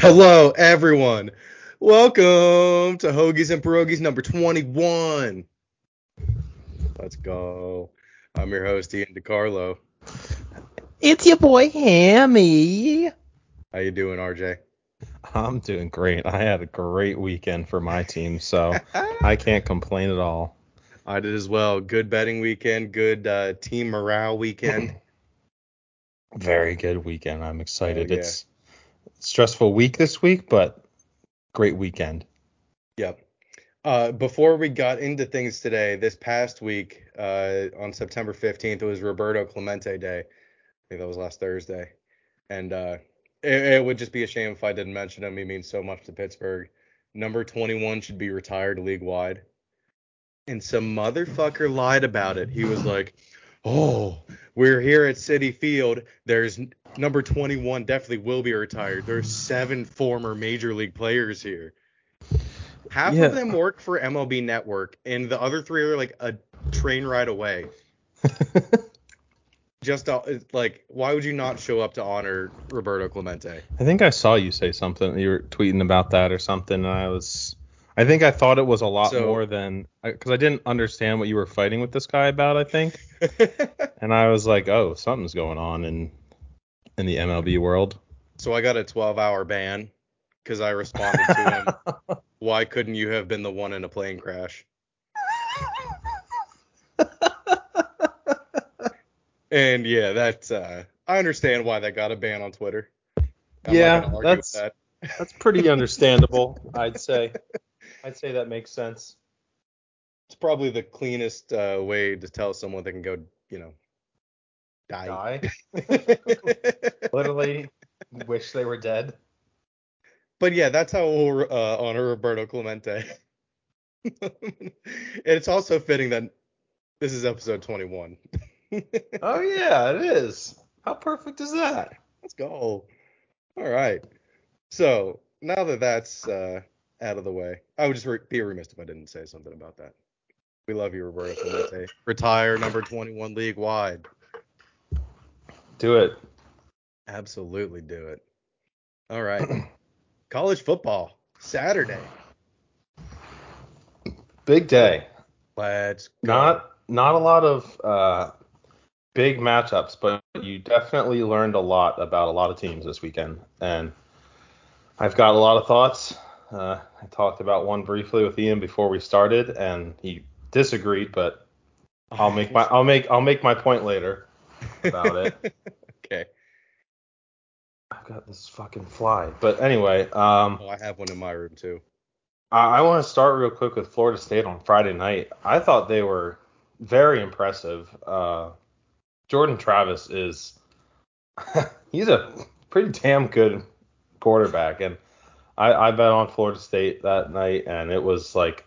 Hello, everyone. Welcome to Hoagies and Pierogis number 21. Let's go. I'm your host, Ian DiCarlo. It's your boy Hammy. How you doing, RJ? I'm doing great. I had a great weekend for my team, so I can't complain at all. I did as well. Good betting weekend, good uh, team morale weekend. Very good weekend. I'm excited. Oh, yeah. It's a stressful week this week, but great weekend. Yep. Uh, before we got into things today, this past week, uh, on September 15th, it was Roberto Clemente Day. I think that was last Thursday. And uh, it, it would just be a shame if I didn't mention him. He means so much to Pittsburgh. Number 21 should be retired league wide. And some motherfucker lied about it. He was like, oh, we're here at Citi Field. There's number 21 definitely will be retired. There's seven former major league players here. Half Yeah. of them work for MLB Network, and the other three are like a train ride away. Just uh, like, why would you not show up to honor Roberto Clemente? I think I saw you say something. You were tweeting about that or something, and I was. I think I thought it was a lot So- more than because I didn't understand what you were fighting with this guy about. I think, and I was like, oh, something's going on in in the MLB world. so I got a 12-hour ban because I responded to him. Why couldn't you have been the one in a plane crash? And yeah, that's uh, I understand why that got a ban on Twitter. I'm Yeah, gonna argue with that's- that. That's pretty understandable, I'd say. I'd say that makes sense. It's probably the cleanest uh, way to tell someone they can go, you know, die. Die. Literally wish they were dead. but yeah, that's how we'll uh, honor Roberto Clemente. and it's also fitting that this is episode 21. Oh yeah, it is. How perfect is that? Let's go. All right. So now that that's uh, out of the way, I would just re- be remiss if I didn't say something about that. We love you, Roberto Clemente. Retire number 21 league wide. Do it. Absolutely do it. All right. College football Saturday. Big day. Let's go. Not not a lot of uh, big matchups, but you definitely learned a lot about a lot of teams this weekend, and I've got a lot of thoughts. Uh, I talked about one briefly with Ian before we started, and he disagreed, but I'll make my I'll make I'll make my point later about it. okay. I've got this fucking fly, but anyway, um, Oh, I have one in my room too. I, I want to start real quick with Florida State on Friday night. I thought they were very impressive. Uh, Jordan Travis is he's a pretty damn good quarterback, and I, I bet on Florida State that night, and it was like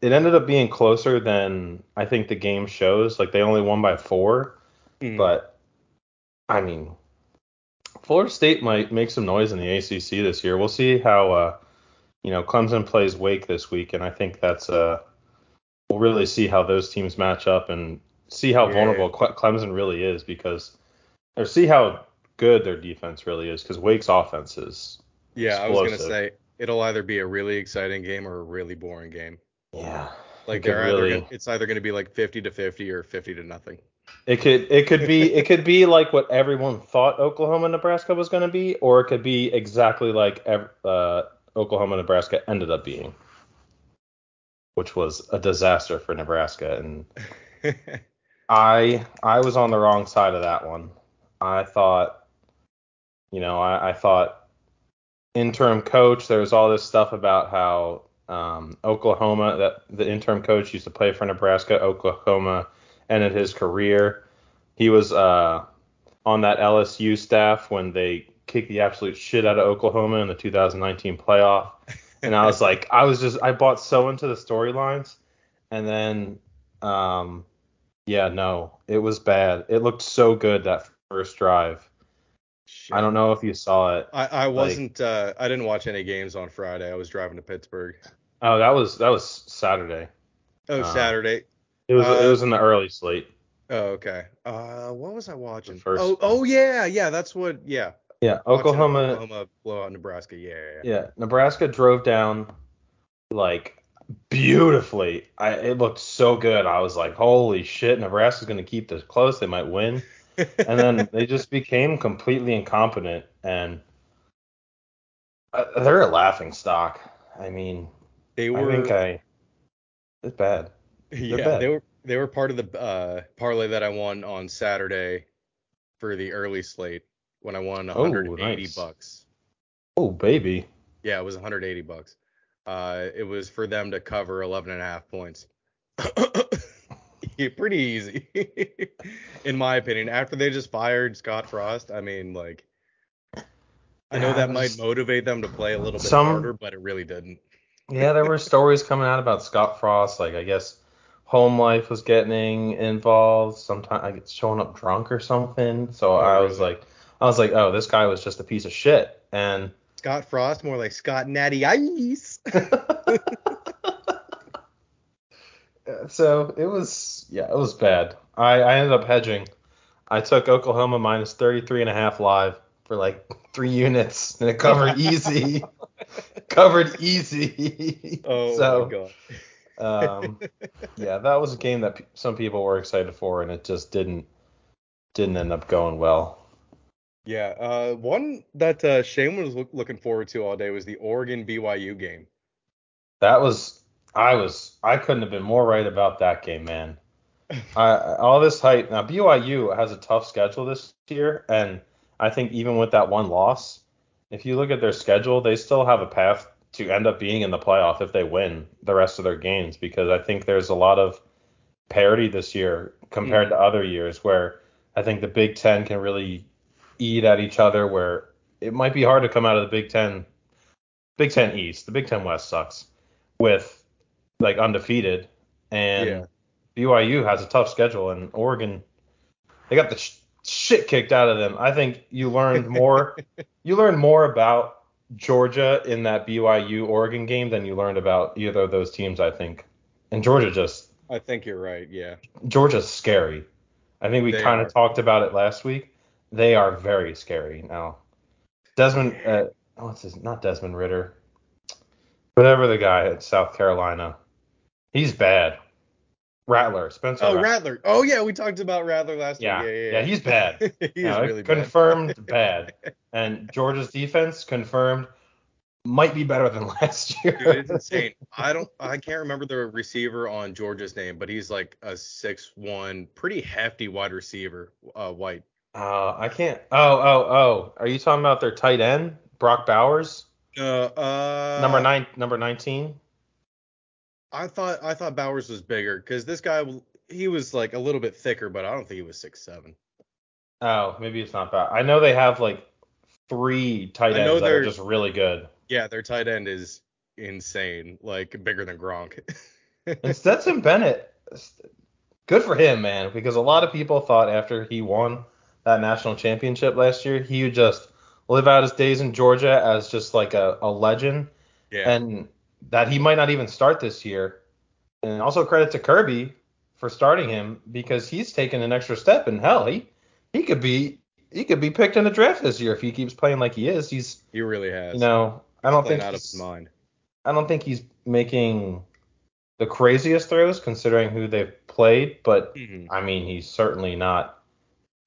it ended up being closer than I think the game shows. Like they only won by four, Hmm. but I mean, Florida State might make some noise in the ACC this year. We'll see how uh, you know Clemson plays Wake this week, and I think that's uh we'll really see how those teams match up and see how Yeah. vulnerable Clemson really is because or see how good their defense really is because Wake's offense is yeah, I was gonna say it'll either be a really exciting game or a really boring game. yeah Like they're either really- gonna, it's either gonna be like 50 to 50 or 50 to nothing. It could it could be it could be like what everyone thought Oklahoma Nebraska was going to be, or it could be exactly like uh, Oklahoma Nebraska ended up being, which was a disaster for Nebraska. And I I was on the wrong side of that one. I thought, you know, I, I thought interim coach. There was all this stuff about how um, Oklahoma that the interim coach used to play for Nebraska. Oklahoma ended his career. He was uh, on that LSU staff when they kicked the absolute shit out of Oklahoma in the 2019 playoff. And I was like, I was just, I bought so into the storylines, and then, um, yeah, no, it was bad. It looked so good that first drive. I don't know if you saw it. I, I wasn't uh I didn't watch any games on Friday. I was driving to Pittsburgh. Oh, that was that was Saturday. Oh, Uh, Saturday. It was Uh, it was in the early slate. Oh, okay. Uh, what was I watching? first oh, oh yeah, yeah. That's what. Yeah, Yeah, Oklahoma. Oklahoma blow out Nebraska. Yeah, yeah, yeah. Yeah, Nebraska drove down like beautifully. I it looked so good. I was like, holy shit, Nebraska's gonna keep this close. They might win. And then they just became completely incompetent, and uh, they're a laughing stock. I mean, they were. I think I. It's bad. yeah, bad. they were. They were part of the uh, parlay that I won on Saturday for the early slate when I won Oh, 180 nice. bucks. Oh baby. Yeah, it was 180 bucks. Uh, it was for them to cover 11 and a half points. yeah, pretty easy, in my opinion. After they just fired Scott Frost, I mean, like, I know Yeah, that it might motivate them to play a little bit Some- harder, but it really didn't. Yeah, there were stories coming out about Scott Frost. Like I guess home life was getting involved. Sometimes I like showing up drunk or something. So Oh, I was really? like, I was like, oh, this guy was just a piece of shit. And Scott Frost, more like Scott Natty Ice. so it was, yeah, it was bad. I, I ended up hedging. I took Oklahoma minus 33 and a half live for like three units and it covered easy. covered easy. Oh so, my god. Um, yeah, that was a game that pe- some people were excited for, and it just didn't didn't end up going well. Yeah, uh, one that uh, Shane was look- looking forward to all day was the Oregon BYU game. That was I was I couldn't have been more right about that game, man. I, all this hype now. BYU has a tough schedule this year, and I think even with that one loss, if you look at their schedule, they still have a path to end up being in the playoff if they win the rest of their games. Because I think there's a lot of parity this year compared to mm. other years where I think the Big Ten can really eat at each other. Where it might be hard to come out of the Big Ten, Big Ten East. The Big Ten West sucks with like undefeated, and Yeah. BYU has a tough schedule, and Oregon they got the sh- shit kicked out of them. I think you learned more. you learned more about Georgia in that BYU Oregon game than you learned about either of those teams. I think, and Georgia just I think you're right. Yeah. Georgia's scary. I think we kind of talked about it last week. They are very scary now. Desmond, uh, what's his? Not Desmond Ridder. Whatever the guy at South Carolina, he's bad. Rattler, Spencer. Oh, Rattler. Rattler. Oh yeah, we talked about Rattler last Yeah, week. Yeah, yeah, yeah, he's bad. he's Yeah, really bad. confirmed bad. And Georgia's defense confirmed might be better than last year. Dude, it's insane. I don't. I can't remember the receiver on Georgia's name, but he's like a six one, pretty hefty wide receiver. Uh, white. Uh, I can't. Oh, oh, oh. Are you talking about their tight end, Brock Bowers, Uh, uh, number nine, number nineteen? I thought I thought Bowers was bigger because this guy he was like a little bit thicker, but I don't think he was six seven. Oh, maybe it's not bad. I know they have like three tight ends that are just really good. Yeah, their tight end is insane, like bigger than Gronk. And Stetson Bennett, good for him, man, because a lot of people thought after he won that national championship last year, he would just live out his days in Georgia as just like a, a legend, yeah, and that he might not even start this year. And also credit to Kirby for starting him because he's taken an extra step, and hell, he he could be he could be picked in the draft this year if he keeps playing like he is. He's he really has. you know I don't think out of his mind. I don't think he's making the craziest throws considering who they've played, but Mhm. I mean, he's certainly not.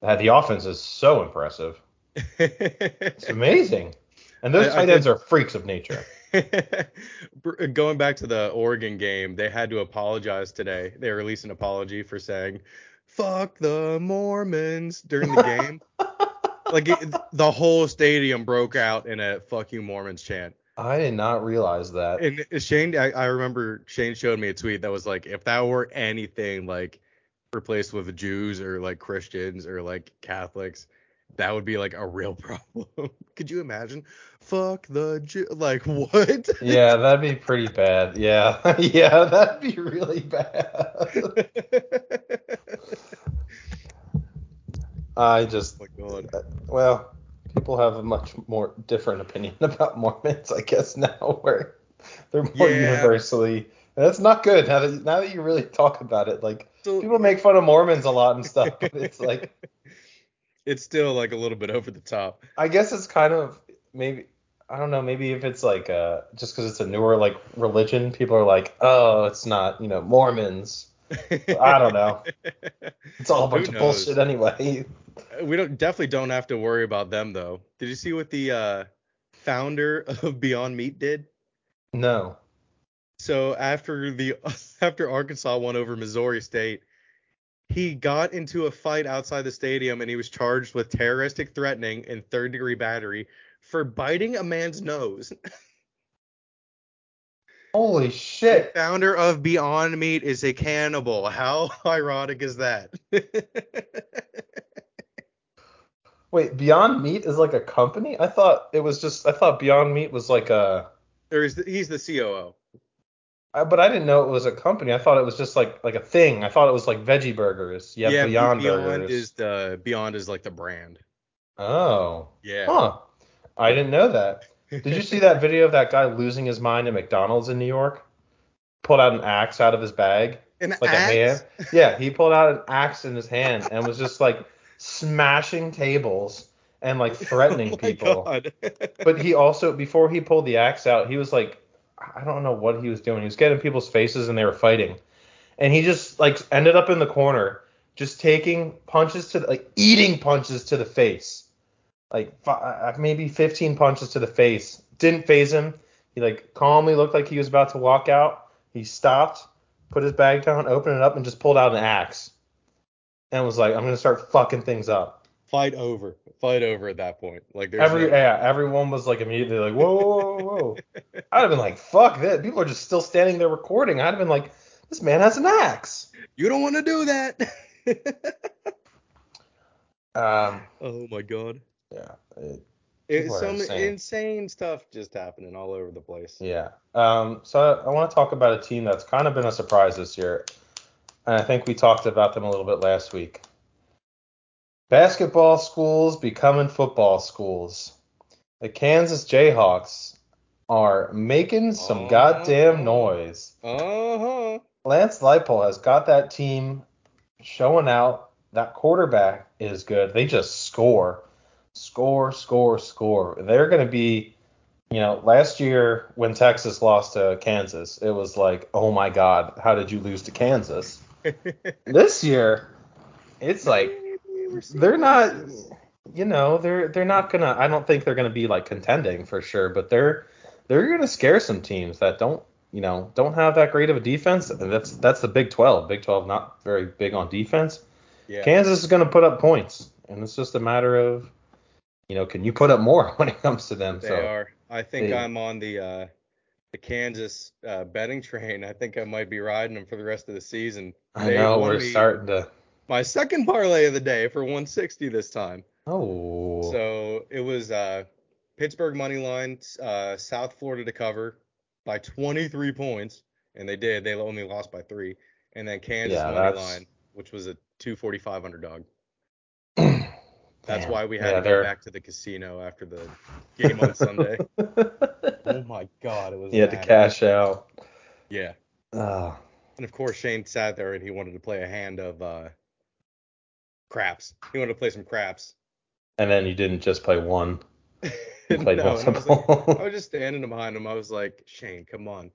The offense is so impressive. It's amazing. And those I- I tight ends are freaks of nature. Going back to the Oregon game, they had to apologize today. They released an apology for saying "fuck the Mormons" during the game. like it, the whole stadium broke out in a "fuck you Mormons" chant. I did not realize that. And uh, Shane, I, I remember Shane showed me a tweet that was like, if that were anything like replaced with Jews or like Christians or like Catholics, that would be like a real problem. Could you imagine? Fuck the Jew. Like what? yeah, that'd be pretty bad. Yeah, yeah, that'd be really bad. I just, oh my God. Uh, well, people have a much more different opinion about Mormons, I guess now, where they're more Yeah. universally. That's not good. Now that now that you really talk about it, like So people make fun of Mormons a lot and stuff, but it's like it's still like a little bit over the top. I guess it's kind of maybe I don't know. Maybe if it's like uh just because it's a newer like religion, people are like, oh, it's not you know Mormons. I don't know. It's all a bunch of bullshit anyway. We don't definitely don't have to worry about them though. Did you see what the uh, founder of Beyond Meat did? No. So after the after Arkansas won over Missouri State, he got into a fight outside the stadium and he was charged with terroristic threatening and third degree battery for biting a man's nose. Holy The shit. founder of Beyond Meat is a cannibal. How ironic is that? Wait, Beyond Meat is like a company? I thought it was just I thought Beyond Meat was like a or is the, he's the COO. I, but I didn't know it was a company. I thought it was just like like a thing. I thought it was like veggie burgers. Have yeah, Beyond, Beyond Burgers. is the Beyond is like the brand. Oh. Yeah. Huh. I didn't know that. Did you see that video of that guy losing his mind at McDonald's in New York? Pulled out an axe out of his bag, An like axe? a hand. Yeah, he pulled out an axe in his hand and was just like smashing tables and like threatening Oh people. But he also, before he pulled the axe out, he was like, I don't know what he was doing. He was getting people's faces and they were fighting. And he just like ended up in the corner, just taking punches to, like eating punches to the face. Like fi- uh, maybe 15 punches to the face. Didn't phase him. He like calmly looked like he was about to walk out. He stopped, put his bag down, opened it up, and just pulled out an axe. And was like, I'm gonna start fucking things up. Fight over. Fight over at that point. Like there's Every no- yeah, everyone was like immediately like, whoa, whoa, whoa, whoa. I'd have been like, fuck that. People are just still standing there recording. I'd have been like, this man has an axe. you don't want to do that. Um, oh my god. yeah, it- It's some insane. insane. stuff just happening all over the place. yeah. Um, so I, I want to talk about a team that's kind of been a surprise this year, and I think we talked about them a little bit last week. Basketball schools becoming football schools. The Kansas Jayhawks are making some Oh. goddamn noise. Uh-huh. Lance Leipold has got that team showing out. That quarterback is good. They just score, score, score, score. They're going to be, you know, last year when Texas lost to Kansas, it was like, oh my God, how did you lose to Kansas? This year, it's like they're not, you know, they're they're not gonna. I don't think they're gonna be like contending for sure, but they're they're gonna scare some teams that don't, you know, don't have that great of a defense. And that's that's the Big 12. Big 12 not very big on defense. Yeah. Kansas is gonna put up points, and it's just a matter of, you know, can you put up more when it comes to them? They so are. I think they- I'm on the uh the Kansas uh, betting train. I think I might be riding them for the rest of the season. I know we're starting to. My second parlay of the day for 160 this time. Oh. So it was uh, Pittsburgh money line, uh, South Florida to cover by 23 points, and they did. They only lost by three. And then Kansas Yeah, money line, which was a 245 underdog. That's That's why we had yeah, to go they're- back to the casino after the game on Sunday. Oh my God, it was. you had to cash out. Yeah, Oh. and of course Shane sat there and he wanted to play a hand of uh, craps. He wanted to play some craps. And then you didn't just play one. You no, played I was, multiple. like, I was just standing behind him. I was like, Shane, come on.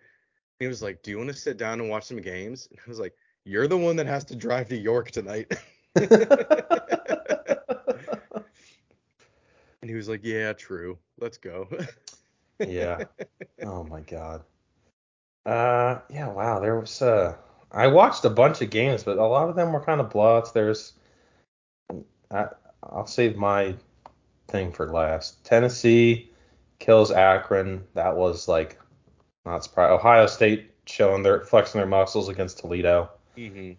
He was like, Do you want to sit down and watch some games? And I was like, You're the one that has to drive to York tonight. and he was like, Yeah, true. Let's go. yeah. Oh my god. Uh yeah, wow, there was uh I watched a bunch of games, but a lot of them were kind of blowouts. There's I I'll save my thing for last. Tennessee kills Akron. That was like not surprised. Ohio State showing their flexing their muscles against Toledo. hmm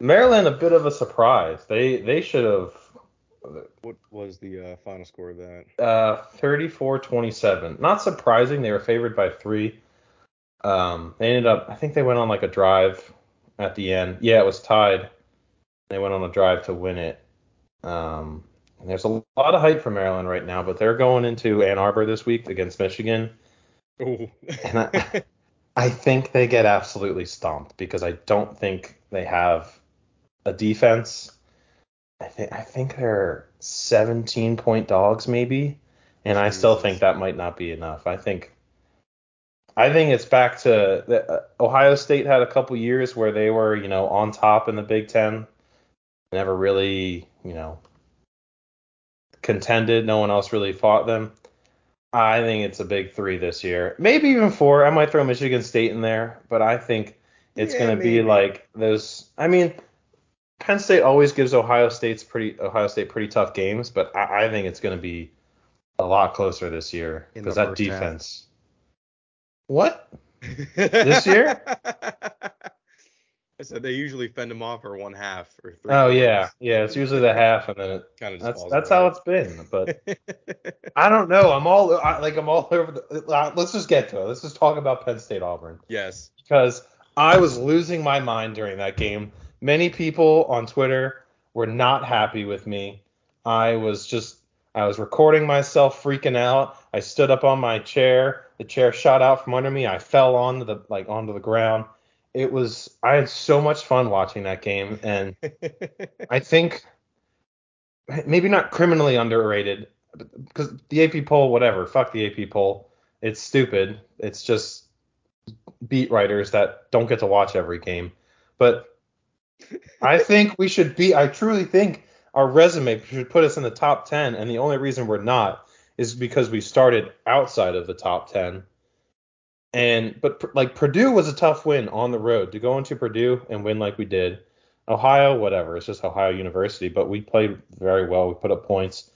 Maryland a bit of a surprise. They they should have What was the uh, final score of that? Uh, 34-27. Not surprising. They were favored by three. Um, they ended up. I think they went on like a drive at the end. Yeah, it was tied. They went on a drive to win it. Um, and there's a lot of hype for Maryland right now, but they're going into Ann Arbor this week against Michigan. And I, I think they get absolutely stomped because I don't think they have a defense. I think I think they're 17 point dogs maybe, and I still think that might not be enough. I think I think it's back to the, uh, Ohio State had a couple years where they were you know on top in the Big Ten, never really you know contended. No one else really fought them. I think it's a big three this year, maybe even four. I might throw Michigan State in there, but I think it's Yeah, going to be like those. I mean, Penn State always gives Ohio State's pretty Ohio State pretty tough games, but I, I think it's going to be a lot closer this year because that first half. defense. What? This year? I said they usually fend them off for one half or three. Oh yeah, yeah. It's usually the half, and then it, kind of just that's falls that's how it's been. But I don't know. I'm all I, like I'm all over. The, uh, let's just get to it. Let's just talk about Penn State Auburn. yes. because I was losing my mind during that game. Many people on Twitter were not happy with me. I was just I was recording myself freaking out. I stood up on my chair. The chair shot out from under me. I fell onto the like onto the ground. It was I had so much fun watching that game and I think maybe not criminally underrated because the AP poll, whatever, fuck the AP poll. It's stupid. It's just beat writers that don't get to watch every game. But I think we should be. I truly think our resume should put us in the top 10, and the only reason we're not is because we started outside of the top 10. And but like Purdue was a tough win on the road to go into Purdue and win like we did. Ohio, whatever, it's just Ohio University, but we played very well. We put up points.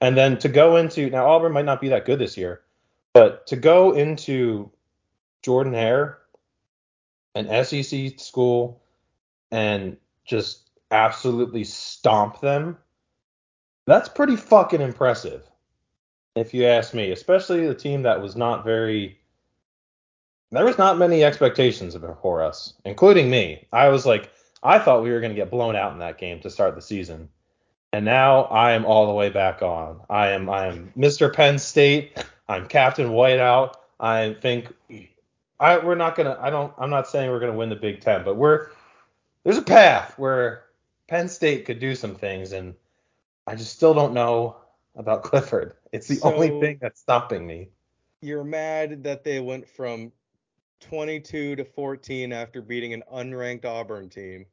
And then to go into now Auburn might not be that good this year, but to go into Jordan Hare, an SEC school, and just absolutely stomp them, that's pretty fucking impressive. If you ask me, especially the team that was not very there was not many expectations for us, including me. I was like, I thought we were going to get blown out in that game to start the season. And now I am all the way back on. I am I am Mr. Penn State. I'm Captain Whiteout. I think I we're not gonna I don't I'm not saying we're gonna win the Big Ten, but we're there's a path where Penn State could do some things and I just still don't know about Clifford. It's the only thing that's stopping me. You're mad that they went from 22 to 14 after beating an unranked Auburn team.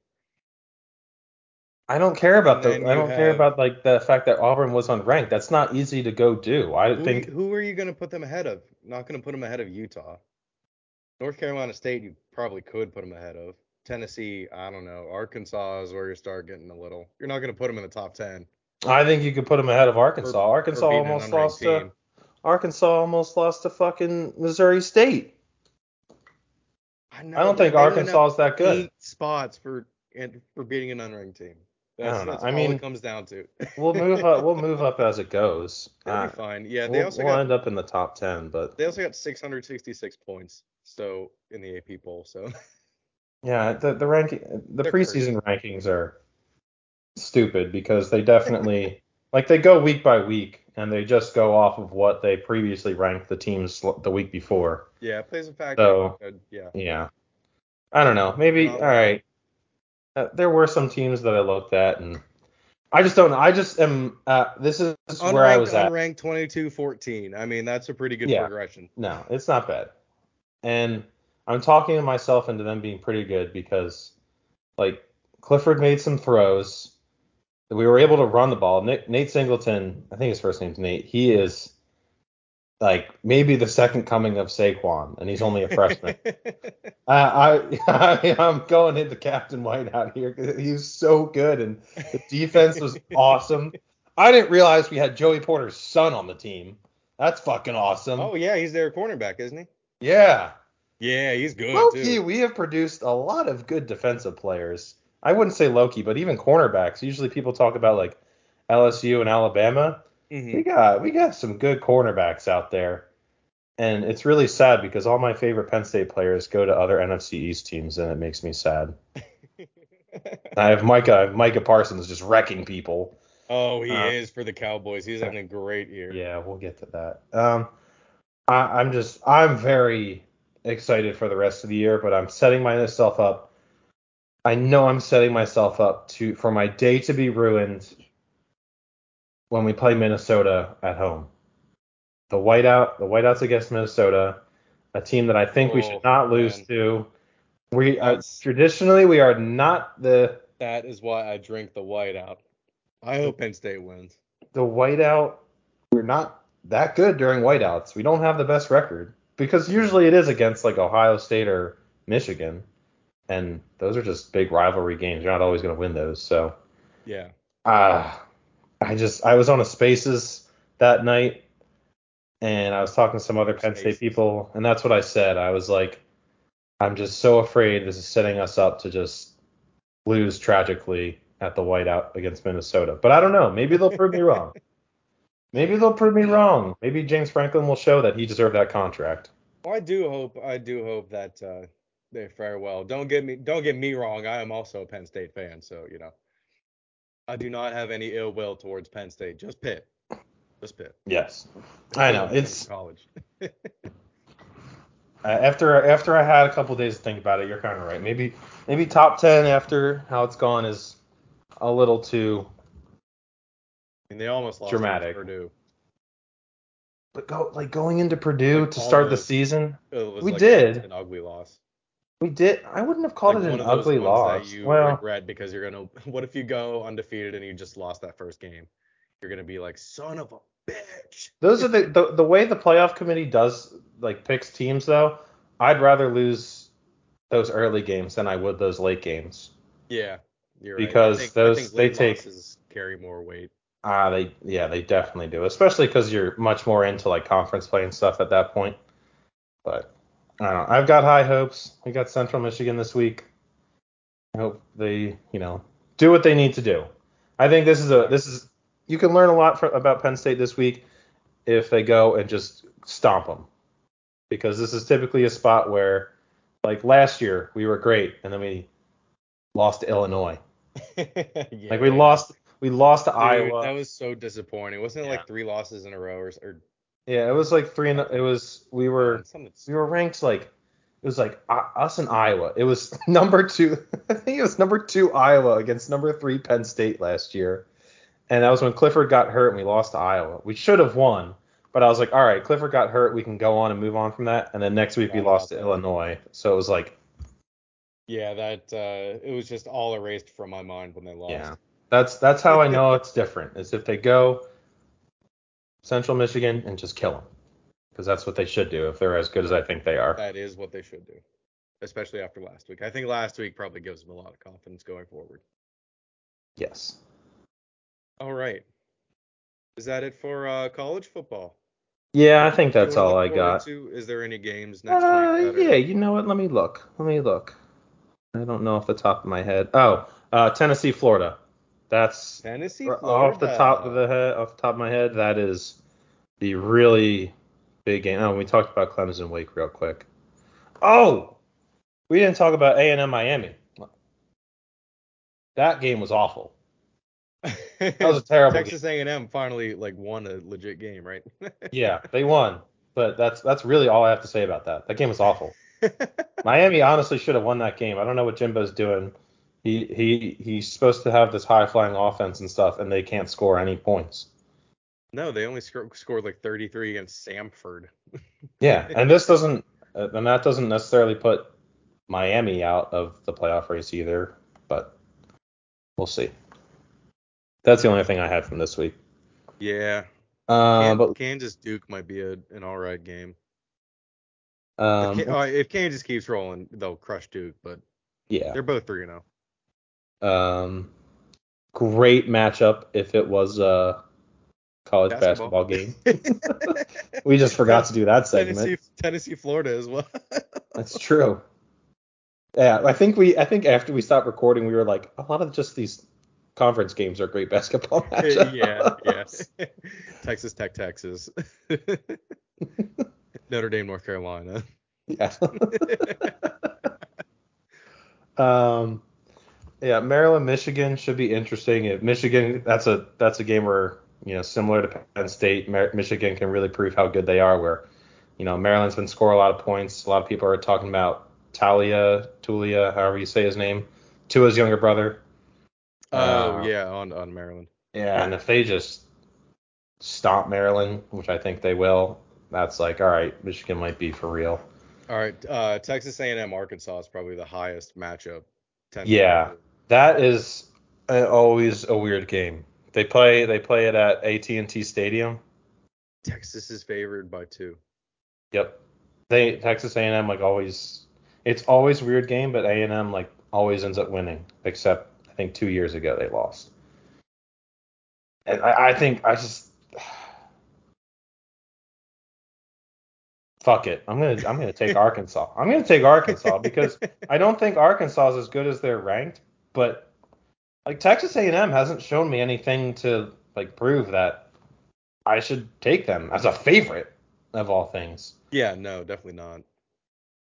I don't care about the I don't care about like the fact that Auburn was unranked. That's not easy to go do. I Who, think who are you going to put them ahead of? Not going to put them ahead of Utah. North Carolina State, you probably could put them ahead of. Tennessee, I don't know. Arkansas is where you start getting a little. You're not going to put them in the top 10. I think you could put them ahead of Arkansas. for Arkansas an almost lost to. Arkansas almost lost to fucking Missouri State. I, know, I don't think Arkansas is that good. Eight spots for and for beating an unranked team. I That's, don't know. that's I mean, it comes down to. We'll move up. We'll move up as it goes. They'll Uh, be fine. Yeah, they we'll also we'll got end up in the top ten, but they also got 666 points. So in the AP poll. So yeah, the the ranking the They're preseason rankings are stupid because they definitely like they go week by week and they just go off of what they previously ranked the teams the week before. yeah, it plays a factor. So- yeah. Yeah. I don't know. Maybe all right. Uh, there were some teams that I looked at and I just don't know. I just am uh this is where I was at. unranked 22-14. I mean, that's a pretty good Yeah. progression. No, it's not bad. And I'm talking to myself into them being pretty good because like Clifford made some throws. We were able to run the ball. Nate, Nate Singleton, I think his first name's Nate. He is like maybe the second coming of Saquon, and he's only a freshman. I, I I'm going into Captain White out here. He's so good, and the defense was awesome. I didn't realize we had Joey Porter's son on the team. That's fucking awesome. oh yeah, he's their cornerback, isn't he? yeah. Yeah, he's good Loki, too. we have produced a lot of good defensive players. I wouldn't say Loki, but even cornerbacks. Usually people talk about like LSU and Alabama. Mhm. We got we got some good cornerbacks out there. And it's really sad because all my favorite Penn State players go to other NFC East teams, and it makes me sad. I have Micah, Micah Parsons just wrecking people. oh, he Uh, is for the Cowboys. He's having a great year. Yeah, we'll get to that. Um, I, I'm just I'm very excited for the rest of the year, but I'm setting myself up I know I'm setting myself up to for my day to be ruined when we play Minnesota at home. The whiteout, the whiteouts against Minnesota, a team that I think we Oh, should not lose man. to. We uh, are, traditionally we are not the That is why I drink the whiteout. I hope Penn State wins. the whiteout. We're not that good during whiteouts. We don't have the best record because usually it is against like Ohio State or Michigan, and those are just big rivalry games. You're not always going to win those. So Yeah. uh, I just I was on a Spaces that night, and I was talking to some other Penn State people, and that's what I said. I was like, I'm just so afraid this is setting us up to just lose tragically at the whiteout against Minnesota. But I don't know. Maybe they'll prove me wrong. Maybe they'll prove me wrong. Maybe James Franklin will show that he deserved that contract. Well, I do hope I do hope that uh, they fare well. Don't get me don't get me wrong. I am also a Penn State fan, so you know, I do not have any ill will towards Penn State. Just Pitt, just Pitt. Yes, I know. It's college. Uh, after after I had a couple days to think about it, you're kind of right. Maybe maybe top ten after how it's gone is a little too. I mean, they almost lost Dramatic. to Purdue. But go like going into Purdue Like to start the season, It was We like did. an ugly loss. We did. I wouldn't have called Like it an ugly loss. You Well, regret because you're gonna. What if you go undefeated and you just lost that first game? You're gonna be like, son of a bitch. those are the, the the way the playoff committee does like picks teams though. I'd rather lose those early games than I would those late games. Yeah, you're Because right. Think, those- they take- carry more weight. Ah, they yeah, they definitely do, especially because you're much more into like conference play and stuff at that point. But I don't know. I've got high hopes. We got Central Michigan this week. I hope they, you know, do what they need to do. I think this is a this is you can learn a lot fro- about Penn State this week if they go and just stomp them, because this is typically a spot where, like last year, we were great and then we lost to Illinois. Like we lost we lost to Dude, Iowa. That was so disappointing. Wasn't it Yeah. like three losses in a row or, or Yeah, it was like three. And, it was we were we were ranked like it was like uh, us in Iowa. It was number two. I think it was number two Iowa against number three Penn State last year, and that was when Clifford got hurt and we lost to Iowa. We should have won, but I was like, all right, Clifford got hurt. We can go on and move on from that. And then next week we Forgot lost to. Illinois, so it was like, Yeah, that uh, it was just all erased from my mind when they lost. yeah, that's that's how I know it's different. Is if they go Central Michigan and just kill them, because that's what they should do if they're as good as I think they are. That is what they should do, especially after last week. I think last week probably gives them a lot of confidence going forward. Yes. All right. Is that it for uh, college football? Yeah, I think that's all I got. To? Is there any games next Uh, week? Yeah, are, you know what? Let me look. Let me look. I don't know off the top of my head. Oh, uh, Tennessee, Florida. That's Tennessee, Florida. off the top of the head. Off the top of my head, that is the really big game. Oh, we talked about Clemson Wake real quick. Oh, we didn't talk about A and M Miami. That game was awful. That was a terrible. Texas A&M finally like won a legit game, right? Yeah, they won, but that's that's really all I have to say about that. That game was awful. Miami honestly should have won that game. I don't know what Jimbo's doing. He he he's supposed to have this high flying offense and stuff, and they can't score any points. no, they only sc- scored like 33 against Samford. Yeah, and this doesn't, uh, and that doesn't necessarily put Miami out of the playoff race either. But we'll see. That's the only thing I had from this week. Yeah. Uh, but Kansas Duke might be a, an all right game. um, if, uh, if Kansas keeps rolling, they'll crush Duke, but yeah, they're both 3 and 0. Um, great matchup if it was a college basketball, game. We just forgot to do that segment. Tennessee, Tennessee, Florida as well. That's true. Yeah, I think we I think after we stopped recording, we were like, a lot of just these conference games are great basketball matchups. yeah, yeah. Texas Tech, Texas. Notre Dame, North Carolina. yeah. um, yeah, Maryland, Michigan should be interesting. If Michigan, that's a that's a game where you know similar to Penn State, Michigan can really prove how good they are. Where you know Maryland's been scoring a lot of points. A lot of people are talking about Talia, Tulia, however you say his name, Tua's younger brother. Oh Uh, yeah, on on Maryland. Yeah, and if they just stomp Maryland, which I think they will, that's like, all right, Michigan might be for real. All right, uh, Texas A&M Arkansas is probably the highest matchup. 10 Yeah. That is uh, always a weird game. They play they play it at AT&T Stadium. Texas is favored by two. Yep. They Texas A&M like always it's always a weird game, but A&M like always ends up winning, except I think 2 years ago they lost. And I, I think I just fuck it. I'm gonna I'm gonna take Arkansas. I'm gonna take Arkansas because I don't think Arkansas is as good as they're ranked, but like Texas A&M hasn't shown me anything to like prove that I should take them as a favorite of all things. yeah, no, definitely not.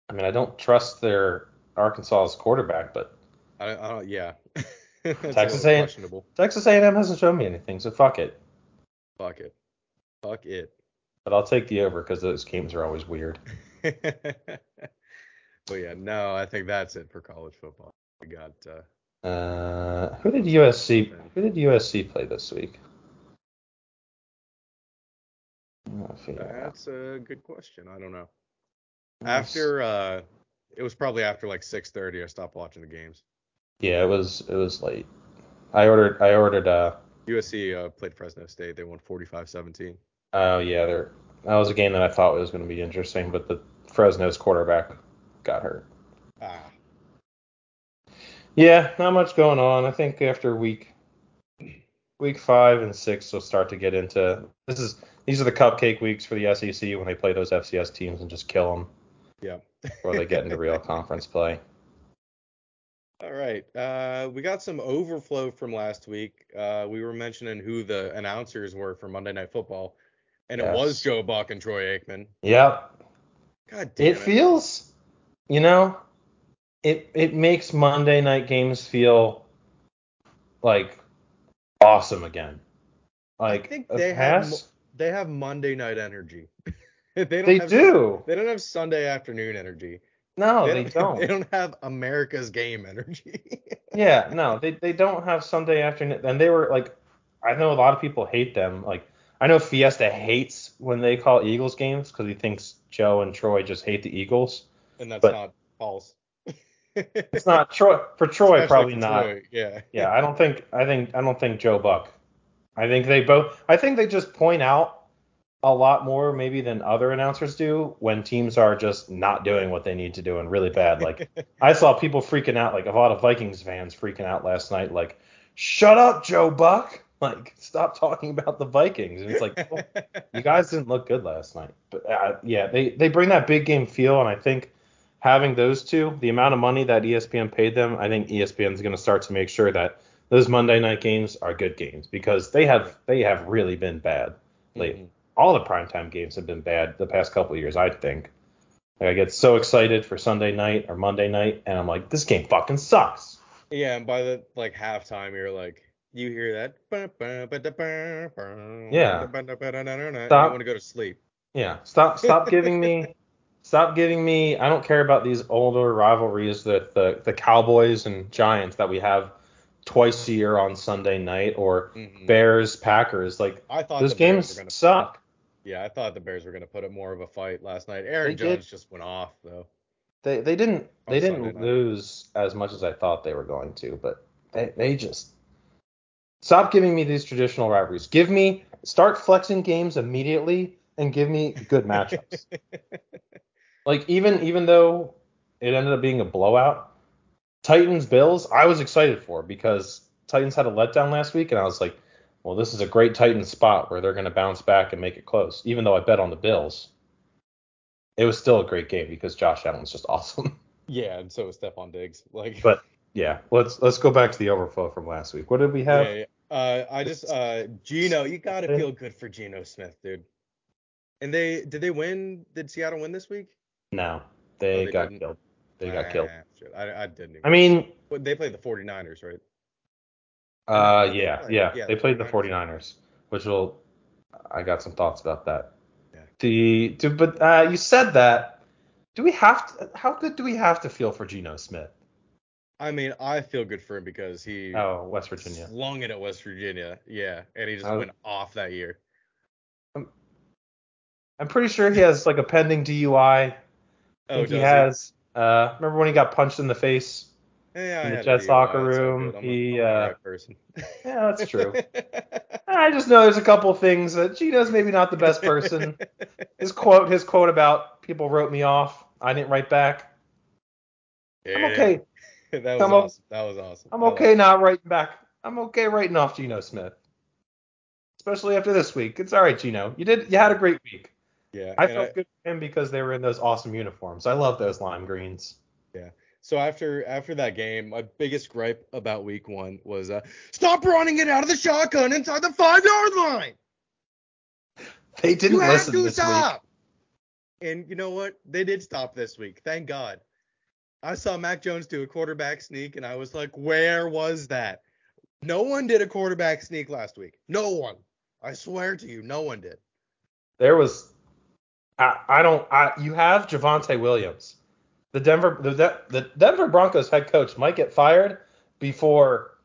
I mean, I don't trust their Arkansas's quarterback, but I, I don't. Yeah. Texas A&M. Texas A&M hasn't shown me anything, so fuck it. Fuck it. Fuck it. But I'll take the over because those games are always weird. but yeah, no, I think that's it for college football. We got uh, Uh, who did USC? Who did USC play this week? I'll figure it out. that's a good question. I don't know. After uh, it was probably after like 6:30. I stopped watching the games. yeah, it was it was late. I ordered I ordered uh USC uh, played Fresno State. They won 45-17. oh yeah there that was a game that I thought was going to be interesting, but the Fresno's quarterback got hurt. Ah, Yeah, not much going on. I think after week week five and six we'll start to get into this is these are the cupcake weeks for the SEC when they play those FCS teams and just kill them yeah. before they get into real conference play. All right. Uh, we got some overflow from last week. Uh, we were mentioning who the announcers were for Monday Night Football, and it was Joe Buck and Troy Aikman. Yep, God damn it it. feels, you know, it it makes Monday night games feel like awesome again. Like think a they have they have Monday night energy. they don't they have, do. They don't have Sunday afternoon energy. No, they, don't. They don't have America's game energy. Yeah, no, they they don't have Sunday afternoon, and they were like, I know a lot of people hate them. Like, I know Fiesta hates when they call Eagles games because he thinks Joe and Troy just hate the Eagles. and that's But- not false. It's not Troy for Troy, Especially probably for not. Troy, Yeah. Yeah, I don't think I think I don't think Joe Buck. I think they both. I think they just point out a lot more maybe than other announcers do when teams are just not doing what they need to do and really bad. Like I saw people freaking out, like a lot of Vikings fans freaking out last night, like, "Shut up, Joe Buck! Like, stop talking about the Vikings." And it's like, you guys didn't look good last night. But uh, yeah, they they bring that big game feel, and I think having those two, the amount of money that ESPN paid them, I think ESPN is going to start to make sure that those Monday night games are good games because they have they have really been bad lately. Mhm. All the primetime games have been bad the past couple of years, I think. Like I get so excited for Sunday night or Monday night, and I'm like, this game fucking sucks. Yeah, and by the like halftime, you're like, you hear that? Yeah. You Stop. want to go to sleep. Yeah, stop stop giving me stop giving me I don't care about these older rivalries that the the Cowboys and Giants that we have twice a year on Sunday night or Mhm. Bears Packers like I thought those the Bears games were gonna suck. Yeah, I thought the Bears were gonna put up more of a fight last night. Aaron They did. Jones just went off though. They they didn't they On didn't Sunday night. lose as much as I thought they were going to, but they they just stop giving me these traditional rivalries. Give me start flexing games immediately and give me good matchups. Like even even though it ended up being a blowout, Titans Bills, I was excited for because Titans had a letdown last week, and I was like, well, this is a great Titans spot where they're going to bounce back and make it close. Even though I bet on the Bills, it was still a great game because Josh Allen's just awesome. yeah, and so was Stefon Diggs. Like, But yeah, let's let's go back to the overflow from last week. What did we have? yeah, yeah. Uh, I just uh, Geno, you gotta feel good for Geno Smith, dude. And they did they win? Did Seattle win this week? No, they, Oh, they got didn't? killed. They got Ah, killed. shit. I, I didn't. Even, I mean, they played the 49ers, right? uh, Yeah, yeah, yeah, yeah, they the played the 49ers. 49ers, which will. I got some thoughts about that. Yeah. The do, but uh, you said that. Do we have to? How good do we have to feel for Geno Smith? I mean, I feel good for him because he Oh, West Virginia. slung it at West Virginia. Yeah, and he just Oh. went off that year. I'm, I'm pretty sure he has like a pending DUI. I Oh, think he does has. Uh, remember when he got punched in the face? Yeah, in the Jets locker room. I'm, he, a, uh, person. Yeah, that's true. I just know there's a couple things that Geno's maybe not the best person. His quote, his quote about people wrote me off. I didn't write back. I'm okay. That was I'm awesome. That was awesome. I'm like okay it. not writing back. I'm okay writing off Geno Smith. Especially after this week. It's all right, Geno. You did. You had a great week. Yeah, I and felt good for him because they were in those awesome uniforms. I love those lime greens. Yeah. So after after that game, my biggest gripe about week one was uh, stop running it out of the shotgun inside the five yard line. They didn't you have listen to this stop. And you know what? They did stop this week. Thank God. I saw Mac Jones do a quarterback sneak, and I was like, where was that? No one did a quarterback sneak last week. No one. I swear to you, no one did. There was. I, I don't. I you have Javonte Williams. The Denver the, the Denver Broncos head coach might get fired before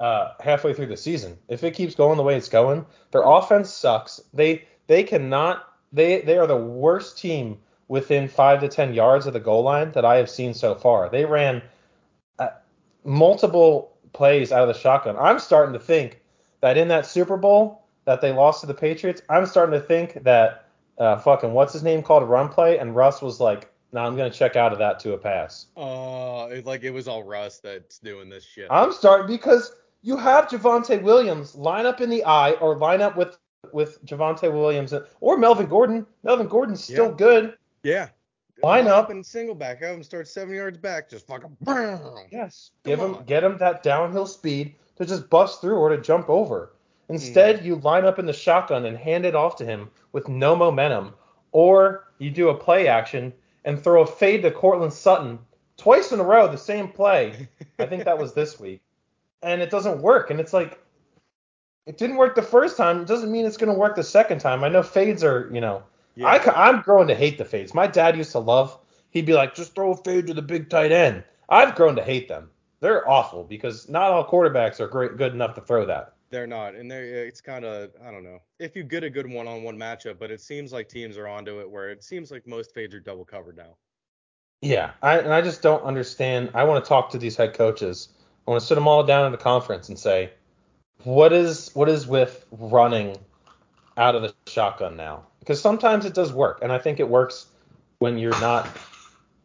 uh, halfway through the season. If it keeps going the way it's going, their offense sucks. They they cannot. They they are the worst team within five to ten yards of the goal line that I have seen so far. They ran uh, multiple plays out of the shotgun. I'm starting to think that in that Super Bowl that they lost to the Patriots, I'm starting to think that uh, fucking what's his name called a run play, and Russ was like, "No, I'm gonna check out of that to a pass." Uh, like it was all Russ that's doing this shit. I'm starting because you have Javonte Williams line up in the eye or line up with with Javonte Williams or Melvin Gordon. Melvin Gordon's still Yeah. good. yeah. Line up. and single back. Have him start seven yards back. Just fucking. Yes. Come Give him get him that downhill speed to just bust through or to jump over. Instead, Mm. you line up in the shotgun and hand it off to him with no momentum, or you do a play action and throw a fade to Courtland Sutton twice in a row, the same play. I think that was this week, and it doesn't work. And it's like, it didn't work the first time. It doesn't mean it's going to work the second time. I know fades are, you know, Yeah. I, I'm growing to hate the fades. My dad used to love. He'd be like, just throw a fade to the big tight end. I've grown to hate them. They're awful because not all quarterbacks are great, good enough to throw that. They're not, and they're it's kind of I don't know if you get a good one-on-one matchup, but it seems like teams are onto it where it seems like most fades are double covered now. Yeah, I, and I just don't understand. I want to talk to these head coaches. I want to sit them all down at a conference and say, what is what is with running out of the shotgun now? Because sometimes it does work, and I think it works when you're not,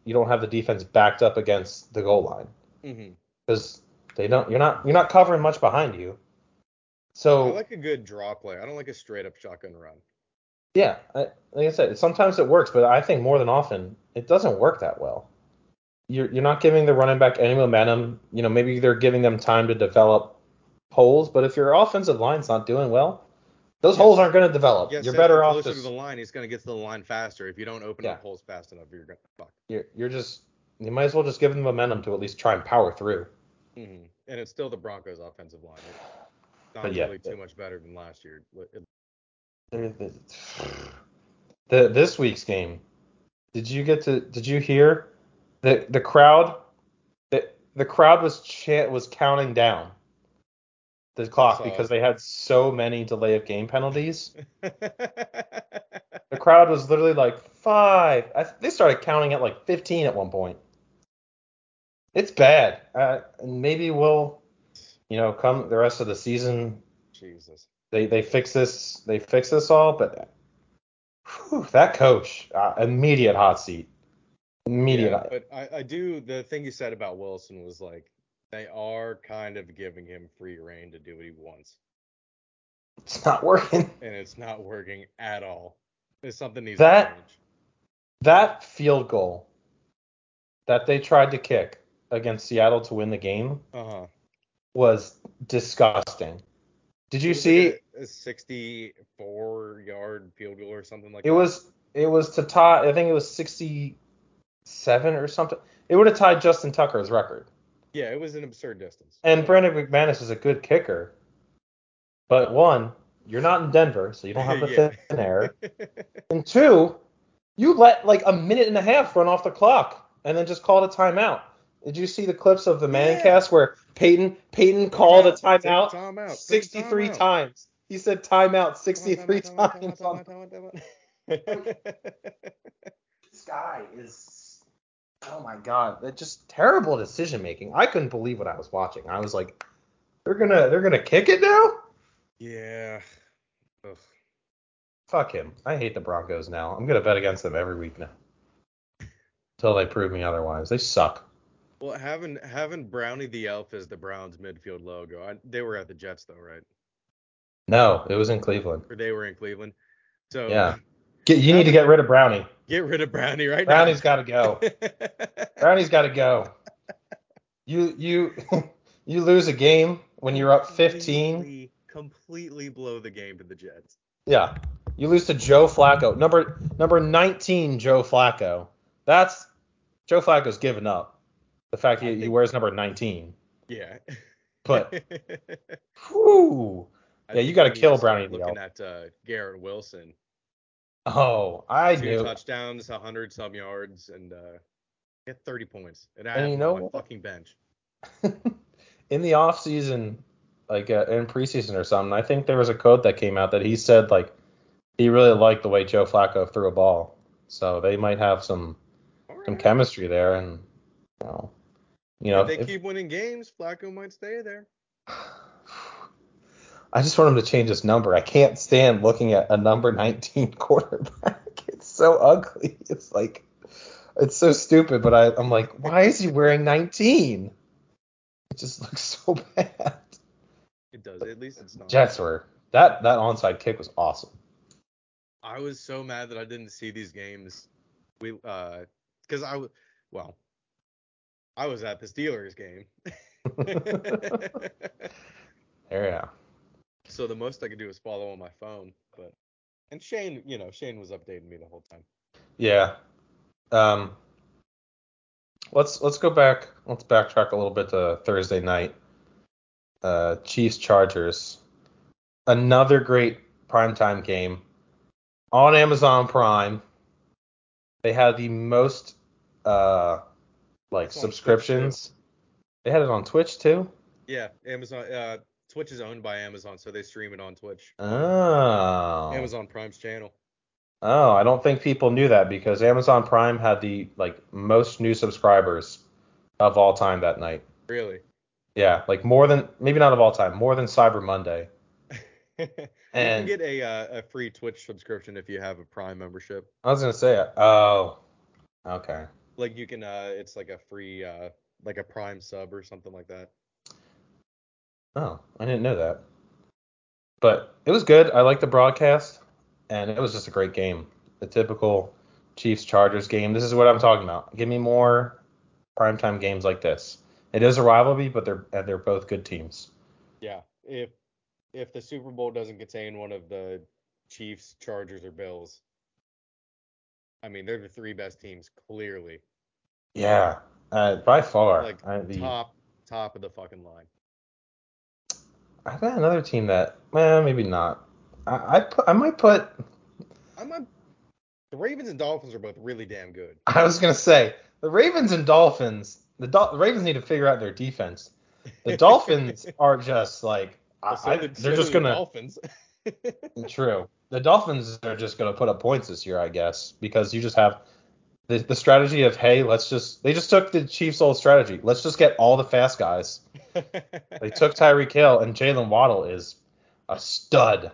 you don't have the defense backed up against the goal line Mm-hmm. because they don't. You're not you're not covering much behind you. So I like a good draw play. I don't like a straight up shotgun run. Yeah, I, like I said, sometimes it works, but I think more than often it doesn't work that well. You're you're not giving the running back any momentum. You know, maybe they're giving them time to develop holes, but if your offensive line's not doing well, those Yeah. holes aren't going to develop. Yes, you're better off closer just to the line. He's gonna get to the line faster. If you don't open Yeah. up holes fast enough, you're gonna fuck. you're, you're just you might as well just give them momentum to at least try and power through. Mm-hmm. And it's still the Broncos' offensive line. Not But yeah, really too much better than last year. The, the, this week's game. Did you get to? Did you hear the the crowd? The the crowd was chant was counting down the clock because they had so many delay of game penalties. The crowd was literally like five. I, they started counting at like 15 at one point. It's bad. Uh, and maybe we'll, you know, come the rest of the season Jesus. they they fix this they fix this all but whew, that coach uh, immediate hot seat immediate Yeah, but I, I do. The thing you said about Wilson was like they are kind of giving him free reign to do what he wants, it's not working and it's not working at all. It's something needs That- to change. that field goal that they tried to kick against Seattle to win the game Uh huh. Was disgusting did you see a, 64 yard field goal or something like it that? was it was to tie I think it was 67 or something it would have tied Justin Tucker's record Yeah, it was an absurd distance. And Brandon McManus is a good kicker. But one, you're not in Denver, so you don't have the Yeah. thin air. And two, you let like a minute and a half run off the clock and then just called a timeout. Did you see the clips of the man Yeah. cast where Peyton Peyton called a timeout timeout. 63 timeout. times? He said timeout 63 Timeout, timeout, times. timeout, on- timeout, timeout, timeout. This guy is oh my god, that just terrible decision making. I couldn't believe what I was watching. I was like, they're gonna they're gonna kick it now? yeah. Ugh. Fuck him. I hate the Broncos now. I'm gonna bet against them every week now. Until they prove me otherwise. They suck. Well, having having Brownie the Elf as the Browns midfield logo. I, they were at the Jets though, right? No, it was in Cleveland. Or they were in Cleveland. So Yeah. Get, you need to get rid of Brownie. get rid of Brownie right Brownie's got to go. Brownie's got to go. You you you lose a game when you're up 15. Completely- Completely blow the game to the Jets. Yeah. You lose to Joe Flacco. Number number 19 Joe Flacco. That's Joe Flacco's given up. The fact I he, he wears number 19. Yeah. But whew. Yeah, you gotta kill to start Brownie Looking at uh, Garrett Wilson, Oh, I two knew. touchdowns, hundred some yards, and uh, get 30 points. And I And you know on my what? fucking bench. in the off season, like uh, in preseason or something, I think there was a quote that came out that he said like he really liked the way Joe Flacco threw a ball. So they might have some All some chemistry there, and you know, you know, if they if- keep winning games, Flacco might stay there. I just want him to change his number. I can't stand looking at a number 19 quarterback. It's so ugly. It's like it's so stupid, but I, I'm like, why is he wearing 19? It just looks so bad. It does. At least it's not. Jets were that that onside kick was awesome. I was so mad that I didn't see these games. We uh, because I well, I was at the Steelers game. Yeah. so the most I could do was follow on my phone, but and Shane, you know, Shane was updating me the whole time. Yeah. Um. Let's let's go back. Let's backtrack a little bit to Thursday night. Uh, Chiefs Chargers. Another great primetime game on Amazon Prime. They had the most uh like It's subscriptions. They had it on Twitch too. Yeah, Amazon. Uh, Twitch is owned by Amazon, so they stream it on Twitch. Oh. Amazon Prime's channel. Oh, I don't think people knew that because Amazon Prime had the like most new subscribers of all time that night. Really. Yeah, like more than maybe not of all time, more than Cyber Monday. you And- can get a uh, a free Twitch subscription if you have a Prime membership. I was gonna say, oh, okay. Like you can, uh, it's like a free, uh, like a Prime sub or something like that. Oh, I didn't know that. But it was good. I liked the broadcast, and it was just a great game. The typical Chiefs Chargers game. This is what I'm talking about. Give me more primetime games like this. It is a rivalry, but they're they're both good teams. Yeah. If if the Super Bowl doesn't contain one of the Chiefs, Chargers, or Bills, I mean they're the three best teams clearly. Yeah, uh, by far. Like I, the, top top of the fucking line. I've got another team that, well, maybe not. I I, put, I might put. I'm the Ravens and Dolphins are both really damn good. I was gonna say the Ravens and Dolphins. The, Dol- the Ravens need to figure out their defense. The Dolphins are just like I, So I- the- they're so just the gonna. Dolphins. True. The Dolphins are just gonna put up points this year, I guess, because you just have the the strategy of hey, let's just they just took the Chiefs' old strategy. Let's just get all the fast guys. They took Tyreek Hill and Jaylen Waddle is a stud.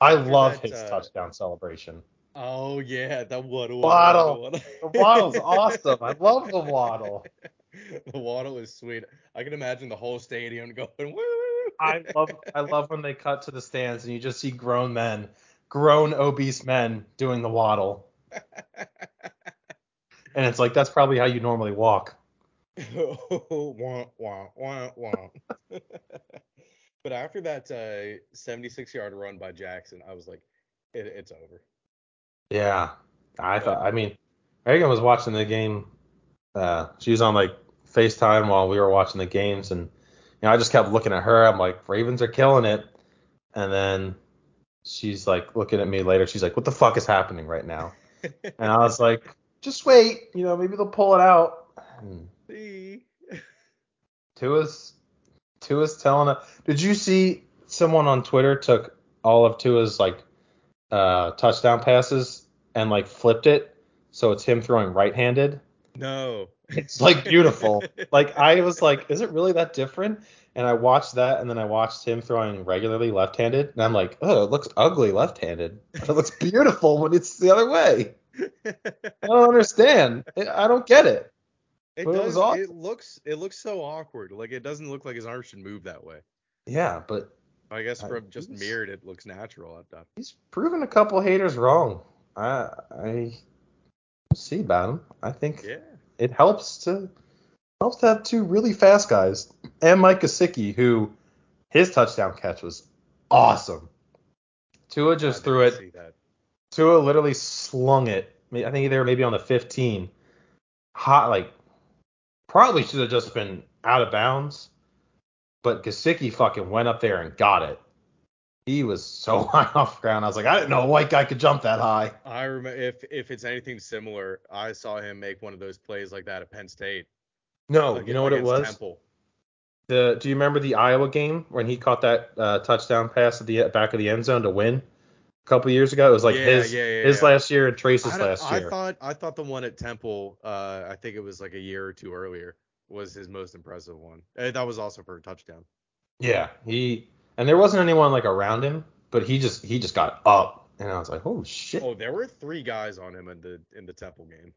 I love his uh, touchdown celebration. oh yeah, that waddle. Waddle. The Waddle's awesome. I love the Waddle. the waddle is sweet. I can imagine the whole stadium going woo. I love I love when they cut to the stands and you just see grown men, grown obese men doing the waddle. And it's like that's probably how you normally walk. wah, wah, wah, wah. but after that uh, 76 yard run by Jackson, I was like, it, it's over. Yeah. I thought I mean Reagan was watching the game uh she was on like FaceTime while we were watching the games and know I just kept looking at her. I'm like, Ravens are killing it. And then she's like looking at me later, she's like, What the fuck is happening right now? And I was like, just wait, you know, maybe they'll pull it out. And See? Tua's Tua's telling it. Did you see someone on Twitter took all of Tua's like uh, touchdown passes and like flipped it so it's him throwing right-handed? No. It's like beautiful. like I was like, is it really that different? And I watched that, and then I watched him throwing regularly left-handed, and I'm like, oh, it looks ugly left-handed, but it looks beautiful when it's the other way. I don't understand. I don't get it. It But it does. was awesome. It looks. It looks so awkward. Like it doesn't look like his arm should move that way. Yeah, but I guess I- from just mirrored, it looks natural. At that. he's proven a couple haters wrong. I I see about him. I think Yeah. It helps to helps to have two really fast guys and Mike Gesicki, who his touchdown catch was awesome. Tua just threw it. Tua literally slung it. I I think they were maybe on the 15. Hot, like probably should have just been out of bounds, but Gesicki fucking went up there and got it. He was so high off ground. I was like, I didn't know a white guy could jump that high. I remember if if it's anything similar, I saw him make one of those plays like that at Penn State. No, like- you know what it was? Temple. The, do you remember the Iowa game when he caught that uh, touchdown pass at the back of the end zone to win a couple years ago? It was like Yeah, his yeah, yeah, his last year and Trace's I, don't- I thought I thought the one at Temple, uh, I think it was like a year or two earlier, was his most impressive one. Uh, that was also for a touchdown. Yeah, he and there wasn't anyone like around him, but he just he just got up, and I was like, oh shit. Oh, there were three guys on him in the in the Temple game.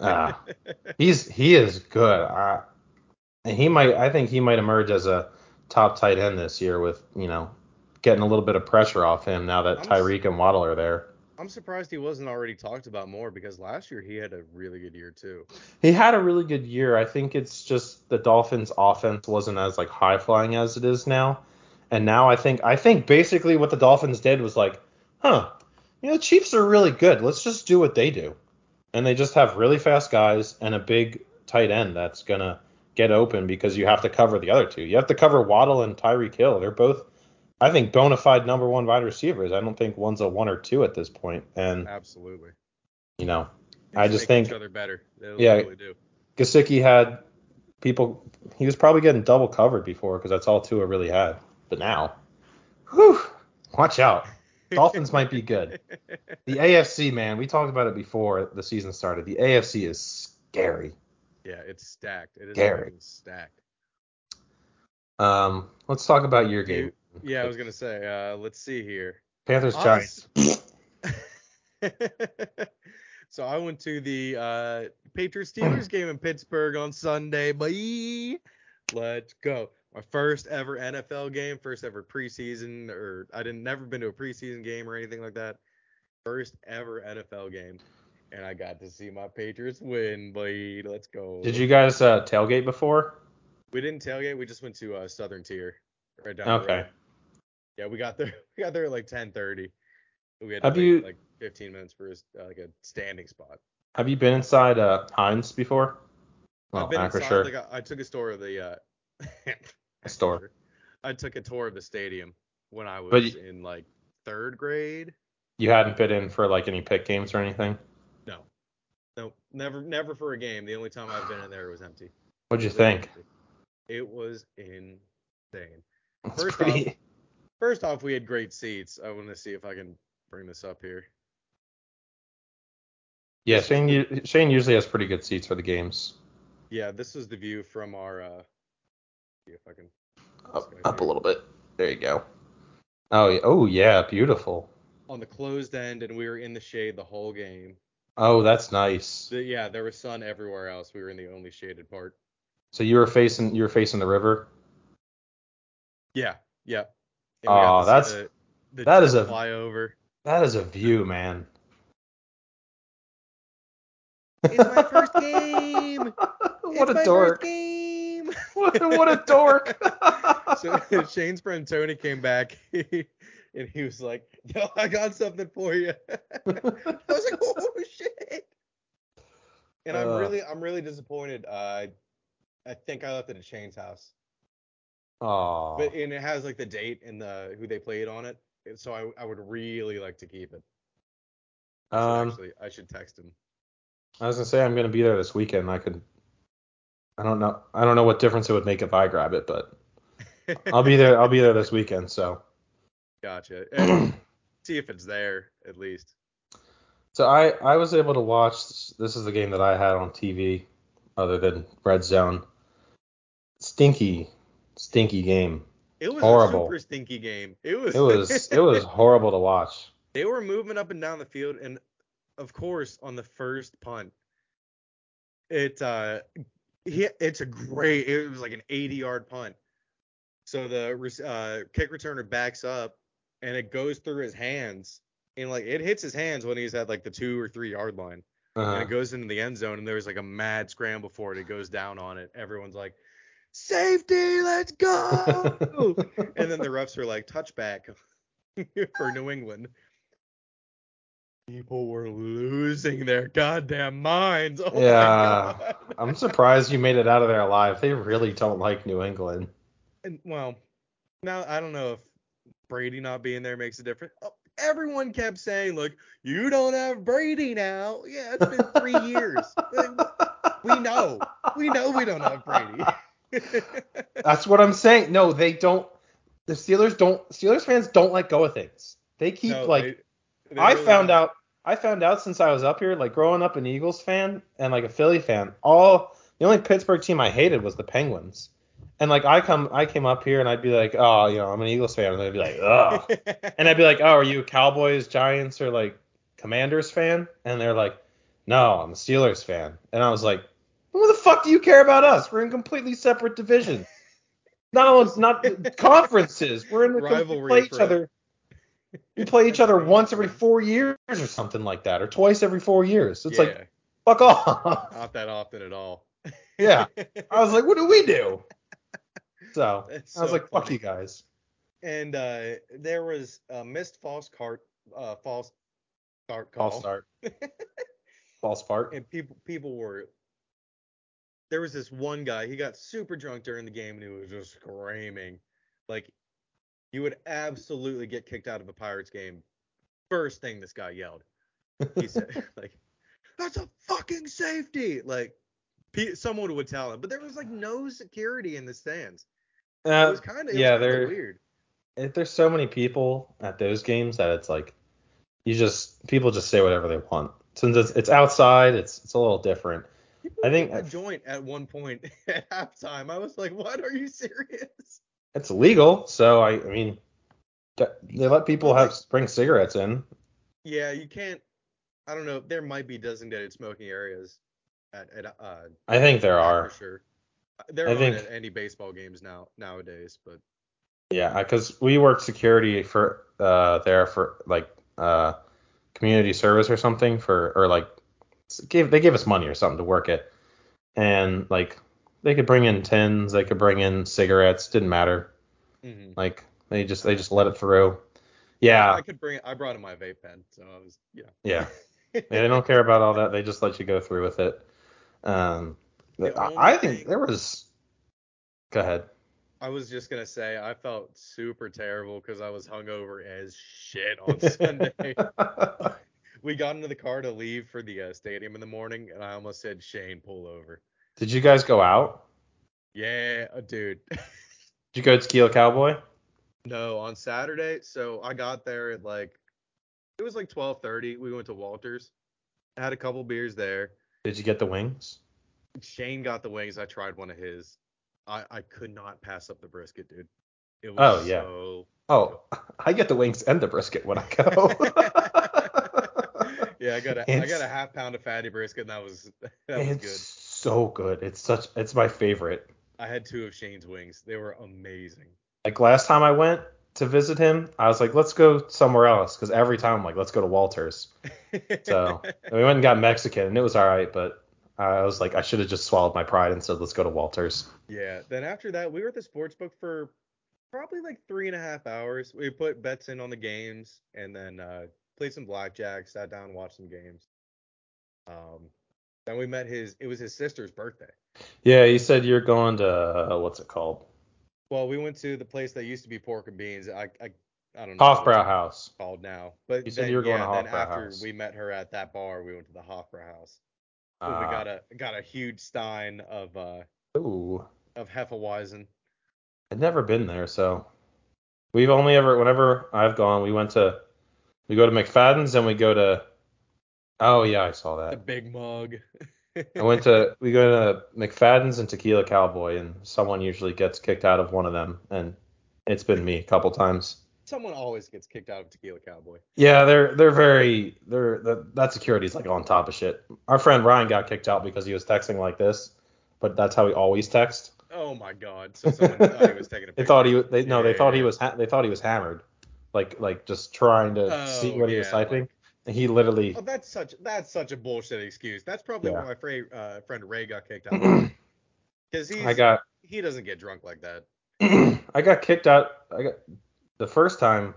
Ah. He's he is good. I, and he might I think he might emerge as a top tight end this year with you know getting a little bit of pressure off him now that Tyreek and Waddle are there. I'm surprised he wasn't already talked about more because last year he had a really good year too. He had a really good year. I think it's just the Dolphins offense wasn't as like high flying as it is now. And now I think I think basically what the Dolphins did was like, huh, you know, the Chiefs are really good. Let's just do what they do. And they just have really fast guys and a big tight end that's gonna get open because you have to cover the other two. You have to cover Waddle and Tyreek Hill. They're both I think bona fide number one wide receivers. I don't think one's a one or two at this point. And Absolutely. you know, They I just think each other better. They Yeah. really do. Gesicki had people. He was probably getting double covered before because that's all Tua really had. But now, whew, watch out. Dolphins might be good. The AFC, man, we talked about it before the season started. The AFC is scary. Yeah, it's stacked. It is Scary. stacked. Um, let's talk about your game. Yeah, I was gonna say. Uh, let's see here. Panthers Giants. so I went to the uh, Patriots Steelers game in Pittsburgh on Sunday. Bye. Let's go. My first ever NFL game, first ever preseason, or I didn't never been to a preseason game or anything like that. First ever NFL game, and I got to see my Patriots win. Bye. Let's go. Did you guys uh, tailgate before? We didn't tailgate. We just went to uh, Southern Tier, right down the Okay. road. Yeah, we got there. We got there at like 10:30. We had Have you- like 15 minutes for a, uh, like a standing spot. Have you been inside uh, Heinz before? Well, I've been inside. Like I, I took a tour of the uh, store. I took a tour of the stadium when I was But in like third grade. You hadn't been in for like any pick games or anything. No, no, never, never for a game. The only time I've been in there it was empty. What'd you Literally think? empty. It was insane. It's First pretty. First off, we had great seats. I want to see if I can bring this up here. Yeah, Shane. Shane usually has pretty good seats for the games. Yeah, this is the view from our. uh See if I can. Up, up a little bit. There you go. Oh, oh yeah, beautiful. On the closed end, and we were in the shade the whole game. Oh, that's nice. The, yeah, there was sun everywhere else. We were in the only shaded part. So you were facing you were facing the river. Yeah, yeah. And we got Aw, to see that's- the, the that is a- flyover. That is a view, man. It's my first game. what It's a my dork. First game. What, a- what a dork. so Shane's friend Tony came back and he was like, "Yo, I got something for you." I was like, "Oh shit!" And I'm Uh. really, I'm really disappointed. Uh, I think I left it at Shane's house, Aw. but and it has like the date and the who they played on it. So I, I would really like to keep it. I should um, actually, I should text him. I was gonna say I'm gonna be there this weekend. I could I don't know. I don't know what difference it would make if I grab it, but I'll be there. I'll be there this weekend. So. Gotcha. See if it's there at least. So I I was able to watch. This is the game that I had on TV, other than Red Zone. Stinky, stinky game. It was Horrible. a super stinky game. It was. It was it was horrible to watch. they were moving up and down the field, and of course, on the first punt, it uh, he, it's a great. It was like an 80 yard punt. So the uh, kick returner backs up, and it goes through his hands, and like it hits his hands when he's at like the two or three yard line, and Uh-huh. it goes into the end zone, and there's like a mad scramble for it. It goes down on it. Everyone's like, "Safety, let's go!" and then the refs are like, "Touchback for New England." People were losing their goddamn minds. Oh Yeah. God. I'm surprised you made it out of there alive. They really don't like New England. And well, now I don't know if Brady not being there makes a difference. Oh, everyone kept saying, "Look, you don't have Brady now." Yeah, it's been three years. We know, we know we don't have Brady. That's what I'm saying. No, they don't. The Steelers don't. Steelers fans don't let go of things. They keep No, like. they- they I really found out. I found out since I was up here, like growing up an Eagles fan and like a Philly fan. All the only Pittsburgh team I hated was the Penguins. And like I come, I came up here and I'd be like, oh, you know, I'm an Eagles fan, and they'd be like, ugh. And I'd be like, oh, are you a Cowboys, Giants, or like Commanders fan? And they're like, no, I'm a Steelers fan. And I was like, what the fuck do you care about us? We're in completely separate divisions. Not only not conferences. We're in the Rivalry play each other. We play each other once every four years or something like that, or twice every four years. It's yeah, like fuck off. not that often at all. Yeah. I was like, what do we do? So That's I was so like, fuck you guys. And uh, there was a missed false cart, uh, false start call. False start. False fart. and people people were there was this one guy he got super drunk during the game and he was just screaming like you would absolutely get kicked out of a pirates game first thing this guy yelled. He said like that's a fucking safety! Like someone would tell him but there was like no security in the stands. It Uh, was kind of yeah, yeah they're- they're weird. if there's so many people at those games that it's like you just people just say whatever they want. Since it's it's outside, it's it's a little different. People I think- a joint at one point at halftime. I was like what? Are you serious It's illegal, so I, I mean, they let people have bring cigarettes in. Yeah, you can't. I don't know. There might be designated smoking areas at, at uh. I think there are. For sure. There I think- at any baseball games now nowadays, but Yeah, because we worked security for uh there for like uh community service or something for or like gave they gave us money or something to work it, and like they could bring in tins, they could bring in cigarettes, didn't matter. mhm. Like they just they just let it through. Yeah, I could bring. I brought in my vape pen, so I was yeah. yeah. Yeah, they don't care about all that. They just let you go through with it. Um, I, I think there was. Go ahead. I was just gonna say I felt super terrible because I was hungover as shit on Sunday. we got into the car to leave for the uh, stadium in the morning, and I almost said Shane pull over. Did you guys go out? Yeah, uh, dude. Did you go to Tequila Cowboy? No, on Saturday. So I got there at like it was like 12:30. We went to Walters. Had a couple beers there. Did you get the wings? Shane got the wings. I tried one of his. I I could not pass up the brisket, dude. It was Oh, yeah. so Oh, I get the wings and the brisket when I go. Yeah, I got a I It's- got a half pound of fatty brisket and that was that was good. So good. It's such. It's my favorite. I had two of Shane's wings. They were amazing. Like last time I went to visit him, I was like, let's go somewhere else because every time I'm like, let's go to Walters. So we went and got Mexican and it was all right, but I was like, I should have just swallowed my pride and said, let's go to Walters. Yeah. Then after that, we were at the sports book for probably like three and a half hours. We put bets in on the games and then uh, played some blackjack, sat down, watched some games. Um, then we met his. It was his sister's birthday. Yeah, you said you're going to uh, what's it called? Well, we went to the place that used to be Pork and Beans. I I, I don't know. Hofbrau House. Called now, but You said then, you were going yeah, to then Hofbrau after House. we met her at that bar, we went to the Hofbrau House. So we Ah. got a got a huge stein of uh Ooh, of Hefeweizen. I'd never been there, so we've only ever whenever I've gone, we went to we go to McFadden's and we go to Oh yeah, I saw that. The big mug. I went to we go to McFadden's and Tequila Cowboy, and someone usually gets kicked out of one of them, and it's been me a couple times. Someone always gets kicked out of Tequila Cowboy. Yeah, they're they're very they're that, that security's like on top of shit. Our friend Ryan got kicked out because he was texting like this, but that's how he always texts. Oh my god. So someone thought he was taking a picture. They thought he was they no they Yeah, thought he was ha- they thought he was hammered, like like just trying to Oh, see what he was typing. like- he literally Oh, that's such that's such a bullshit excuse. That's probably Yeah. why my fra- uh, friend Ray got kicked out. Because he's I got he doesn't get drunk like that. I got kicked out. I got the first time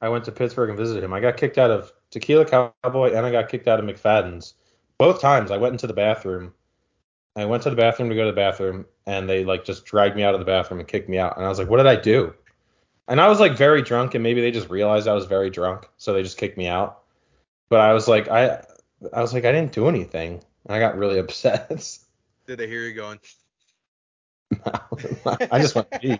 I went to Pittsburgh and visited him. I got kicked out of Tequila Cowboy and I got kicked out of McFadden's. Both times I went into the bathroom. I went to the bathroom to go to the bathroom and they like just dragged me out of the bathroom and kicked me out. And I was like, what did I do? And I was like very drunk and maybe they just realized I was very drunk, so they just kicked me out. But I was like I I was like I didn't do anything. And I got really upset. Did they hear you going? I just went pee.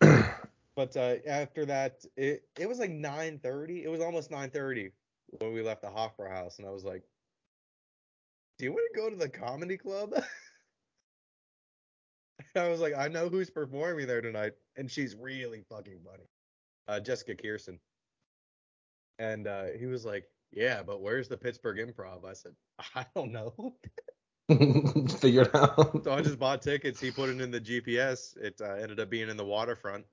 But uh, after that, it it was like 9:30. It was almost 9:30 when we left the Hofbräu house, and I was like, "Do you want to go to the comedy club?" I was like, "I know who's performing there tonight, and she's really fucking funny." Uh, Jessica Kirson. And uh, he was like, "Yeah, but where's the Pittsburgh Improv?" I said, "I don't know." Figured out. So I just bought tickets. He put it in the GPS. It uh, ended up being in the waterfront.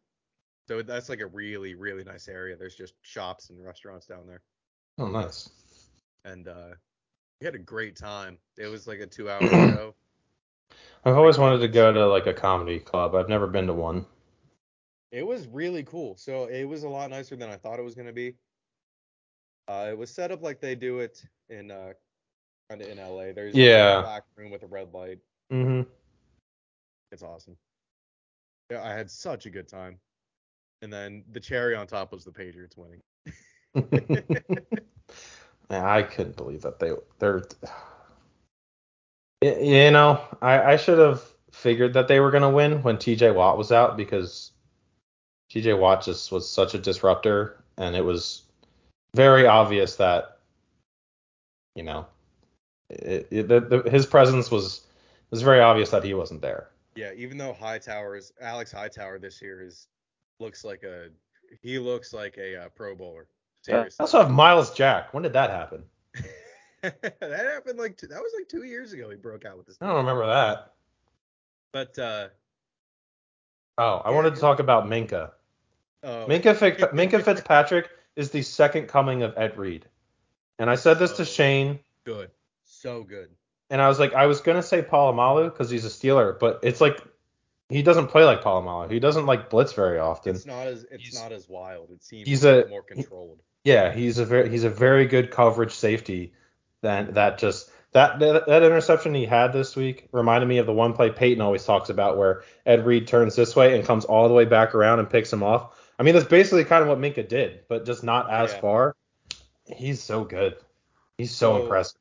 So that's like a really, really nice area. There's just shops and restaurants down there. Oh, nice. And uh, we had a great time. It was like a two hour show. I've always wanted to go to like a comedy club. I've never been to one. It was really cool. So it was a lot nicer than I thought it was going to be. Uh, it was set up like they do it in uh, kind of in LA. There's Yeah. a black room with a red light. Mm-hmm. It's awesome. Yeah, I had such a good time. And then the cherry on top was the Patriots winning. Yeah, I couldn't believe that they they're. You know, I I should have figured that they were gonna win when T.J. Watt was out because T.J. Watt just was such a disruptor, and it was very obvious that you know, it, it, the, the, his presence was it was very obvious that he wasn't there. Yeah, even though Hightower's Alex Hightower this year is looks like a he looks like a uh, Pro Bowler. Seriously. I also have Myles Jack. When did that happen? that happened like two, that was like two years ago. He broke out with this. I don't remember that. But uh, Oh, I Yeah, wanted to talk about Minkah. oh, Minkah, Minkah Fitzpatrick is the second coming of Ed Reed. And I said this to. Shane, good, so good. and I was like, I was gonna say Polamalu because he's a Steeler, but it's like he doesn't play like Polamalu. He doesn't like blitz very often. It's not as it's he's- not as wild. It seems he's a- more controlled. Yeah, he's a very he's a very good coverage safety. Then that just that, that that interception he had this week reminded me of the one play Peyton always talks about where Ed Reed turns this way and comes all the way back around and picks him off. I mean that's basically kind of what Minkah did, but just not as Yeah. far. He's so good. He's so, So- impressive.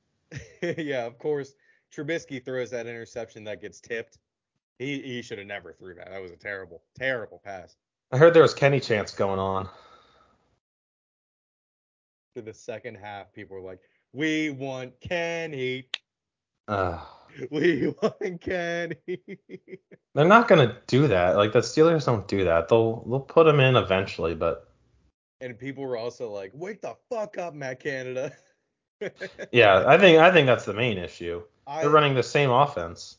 yeah, of course. Trubisky throws that interception that gets tipped. He he should have never threw that. That was a terrible, terrible pass. I heard there was Kenny chance going on. To the second half, people were like, "We want Kenny. Uh, We want Kenny." they're not gonna do that. Like the Steelers don't do that. They'll they'll put him in eventually, but and people were also like, "Wake the fuck up, Matt Canada." yeah, I think I think that's the main issue. I, They're running the same offense.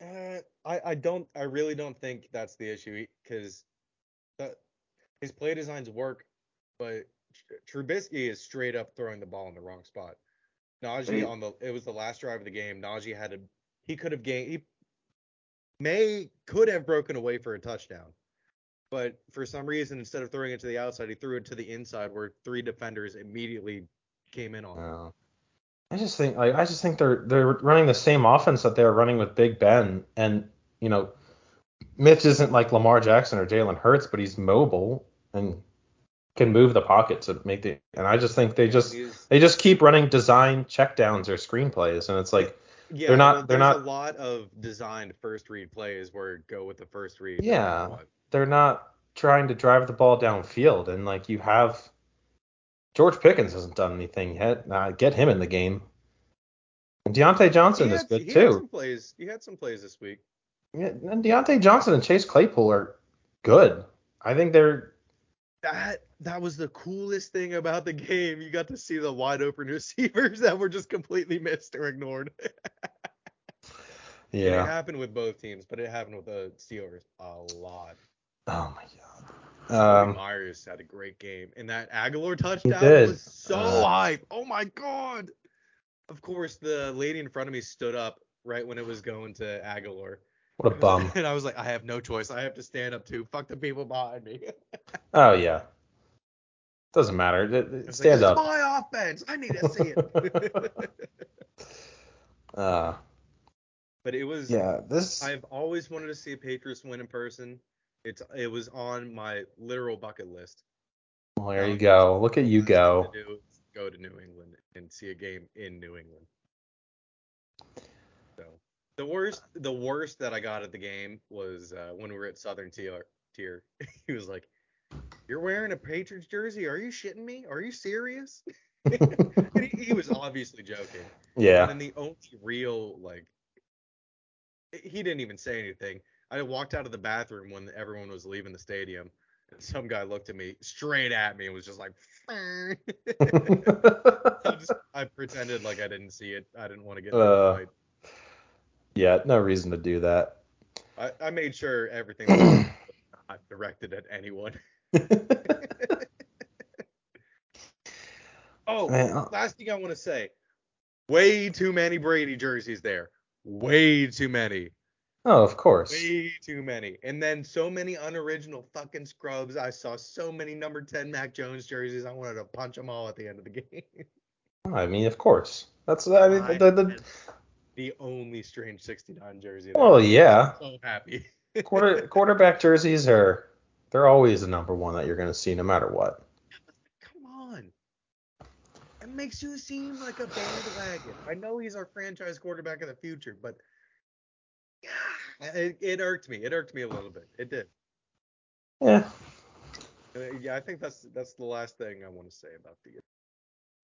Uh, I I don't I really don't think that's the issue because his play designs work, but Trubisky is straight up throwing the ball in the wrong spot. Najee on the it was the last drive of the game. Najee had to he could have gained he may could have broken away for a touchdown, but for some reason instead of throwing it to the outside, he threw it to the inside where three defenders immediately came in on. him. I just think like I just think they're they're running the same offense that they were running with Big Ben, and you know, Mitch isn't like Lamar Jackson or Jalen Hurts, but he's mobile and can move the pocket to make the. And I just think they just they just keep running design checkdowns or screenplays, and it's like Yeah, They're not- they're not- a lot of designed first read plays where go with the first read. Yeah. they're not trying to drive the ball downfield, and like you have George Pickens hasn't done anything yet. Uh, get him in the game. And Diontae Johnson He is had, good he had too. some plays. He had some plays this week. Yeah, and Diontae Johnson and Chase Claypool are good. I think they're That that was the coolest thing about the game. You got to see the wide open receivers that were just completely missed or ignored. And It happened with both teams, but it happened with the Steelers a lot. Oh my god. Um, Meyers had a great game, and that Agholor touchdown was so Uh, hype. Oh my god! Of course, the lady in front of me stood up right when it was going to Agholor. what a bum. And I was like, I have no choice. I have to stand up too. Fuck the people behind me. Oh yeah. Doesn't matter. It- it- I Stand like, up. It's my offense. I need to see it. Uh, but it was. yeah. This. I've always wanted to see a Patriots win in person. It's it was on my literal bucket list. Well, there you Um, go. Look at you go. to go to New England and see a game in New England. So the worst, the worst that I got at the game was uh, when we were at Southern Tier. Tier. he was like, "You're wearing a Patriots jersey? Are you shitting me? Are you serious?" and he, he was obviously joking. Yeah. And the only real like, he didn't even say anything. I walked out of the bathroom when everyone was leaving the stadium, and some guy looked at me straight at me and was just like, I, just, I pretended like I didn't see it. I didn't want to get Uh. fight. yeah. No reason to do that. I, I made sure everything was not directed at anyone. Oh, Man, uh, last thing I want to say. Way too many Brady jerseys there. Way too many. oh, of course. Way too many. And then so many unoriginal fucking scrubs. I saw so many number 10 Mac Jones jerseys. I wanted to punch them all at the end of the game. I mean, of course. That's. I mean, I the, the, the only strange 69 jersey. well, yeah. So happy. Quarter quarterback jerseys are. They're always the number one that you're going to see, no matter what. Come on. It makes you seem like a bandwagon. I know he's our franchise quarterback of the future, but yeah, it, it irked me. It irked me a little bit. It did. Yeah. Uh, Yeah, I think that's that's the last thing I want to say about the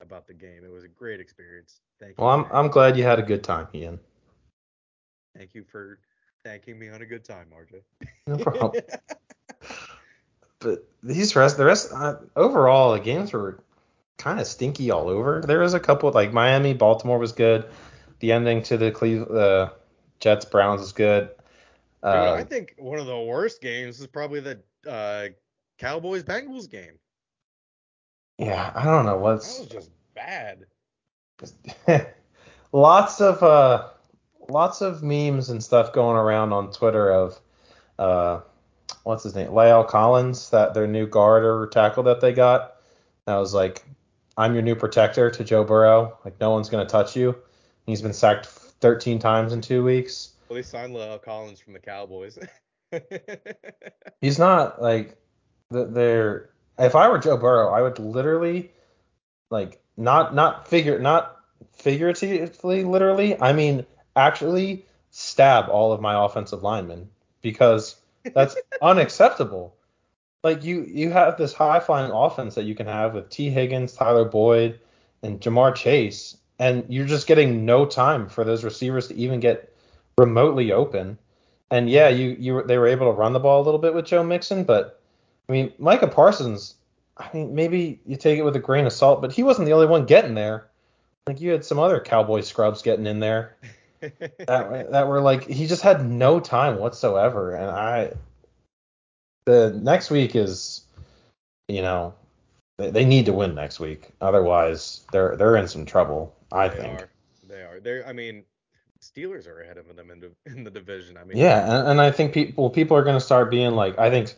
about the game. It was a great experience. Thank you. Well, I'm I'm glad you had a good time, Ian. Thank you for thanking me on a good time, RJ. No problem. but these rest, the rest, uh, overall, the games were kind of stinky all over. There was a couple like Miami, Baltimore was good. The ending to the Cleve, uh, Jets Browns was good. Dude, Uh, I think one of the worst games is probably the uh, Cowboys Bengals game. yeah, I don't know That what's was just bad. lots of uh, lots of memes and stuff going around on Twitter of uh, what's his name, La'el Collins, that their new guard or tackle that they got. That was like, I'm your new protector to Joe Burrow. Like no one's gonna touch you. He's been sacked 13 times in two weeks. Well, they signed La'el Collins from the Cowboys. He's not like they're. If I were Joe Burrow, I would literally like not not figure not figuratively literally. I mean actually stab all of my offensive linemen because that's unacceptable. Like you you have this high flying offense that you can have with Tee Higgins, Tyler Boyd, and Ja'Marr Chase, and you're just getting no time for those receivers to even get remotely open. And yeah, you you they were able to run the ball a little bit with Joe Mixon, but I mean Micah Parsons, I mean maybe you take it with a grain of salt, but he wasn't the only one getting there. Like you had some other cowboy scrubs getting in there that that were like he just had no time whatsoever, and I the next week is you know they, they need to win next week, otherwise they're they're in some trouble. I they think. are. They are. They're. I mean, Steelers are ahead of them in the in the division. I mean, Yeah, and, and I think people people are going to start being like, I think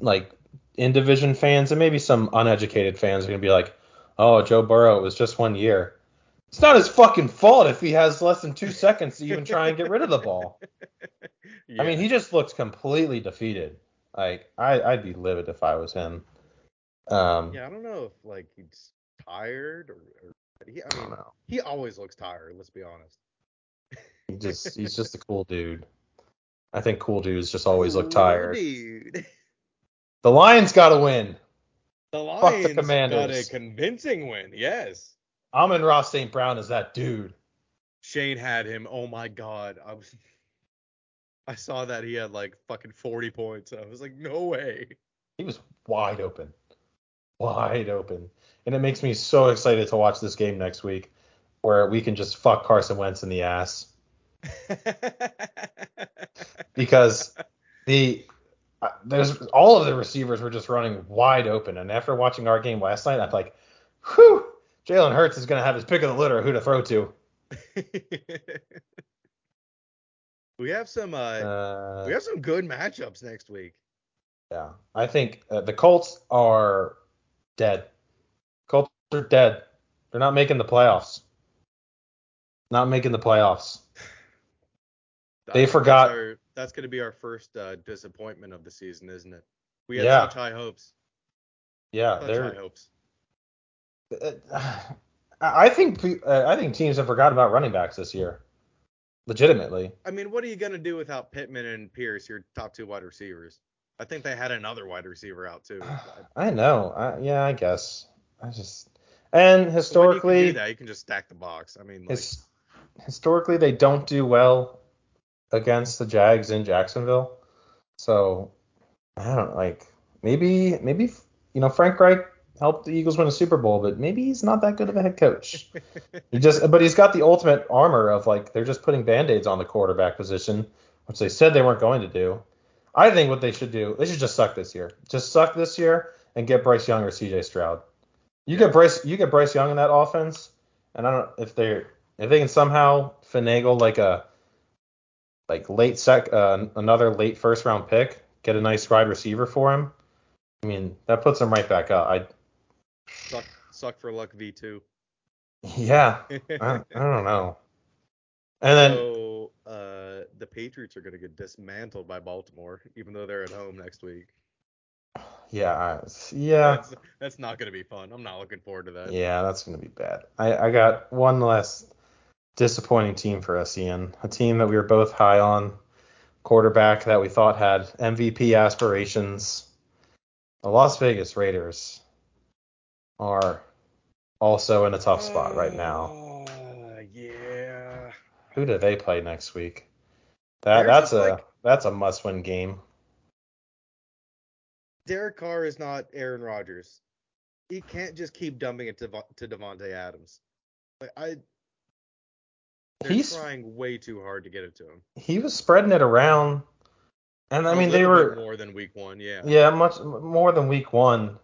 like in division fans and maybe some uneducated fans are going to be like, oh, Joe Burrow, it was just one year. It's not his fucking fault if he has less than two seconds to even try and get rid of the ball. I mean, he just looks completely defeated. Like I, I'd be livid if I was him. Um, Yeah, I don't know if like he's tired or. or he, I I don't mean, know. he always looks tired. Let's be honest. He just he's just a cool dude. I think cool dudes just always look tired. Dude. The Lions got to win. The the Lions got a convincing win. Yes. Amon-Ra St. Brown is that dude. Shane had him. Oh my god. I was I saw that he had like fucking 40 points. I was like, no way. He was wide open. Wide open. And it makes me so excited to watch this game next week where we can just fuck Carson Wentz in the ass. because the uh, there's all of the receivers were just running wide open. And after watching our game last night, I'm like, whew, Jalen Hurts is gonna have his pick of the litter who to throw to. we have some uh, Uh, we have some good matchups next week. yeah, I think uh, the Colts are dead. Colts are dead. They're not making the playoffs. Not making the playoffs. They That's forgot- our- that's going to be our first uh, disappointment of the season, isn't it? We had Yeah. such high hopes. Yeah, Such they're high hopes. I think uh, I think teams have forgotten about running backs this year. Legitimately. I mean, what are you going to do without Pittman and Pierce, your top two wide receivers? I think they had another wide receiver out too. I know. I, yeah, I guess. I just and when you can historically, you can just stack the box. I mean, like, his, historically they don't do well against the Jags in Jacksonville. So I don't like maybe maybe you know Frank Reich helped the Eagles win a Super Bowl, but maybe he's not that good of a head coach. He just, but he's got the ultimate armor of like they're just putting band-aids on the quarterback position, which they said they weren't going to do. I think what they should do, they should just suck this year. Just suck this year and get Bryce Young or C.J. Stroud. You get Bryce, you get Bryce Young in that offense, and I don't if they're if they can somehow finagle like a like late sec uh, another late first round pick, get a nice wide receiver for him. I mean that puts him right back up. I suck, suck for luck V2. yeah, I, I don't know. And then so uh, the Patriots are going to get dismantled by Baltimore, even though they're at home next week. Yeah, yeah, That's, that's not going to be fun. I'm not looking forward to that. yeah. That's gonna be bad. I, I got one last disappointing team for us, Ian. A team that we were both high on, quarterback that we thought had MVP aspirations. The Las Vegas Raiders are also in a tough spot right now. Uh, yeah. Who do they play next week? That Theirs that's a like- that's a must-win game. Derek Carr is not Aaron Rodgers. He can't just keep dumping it to, to Davante Adams. Like I, they're He's trying way too hard to get it to him. he was spreading it around, and I mean they were more than week one. Yeah. Yeah, much more than week one.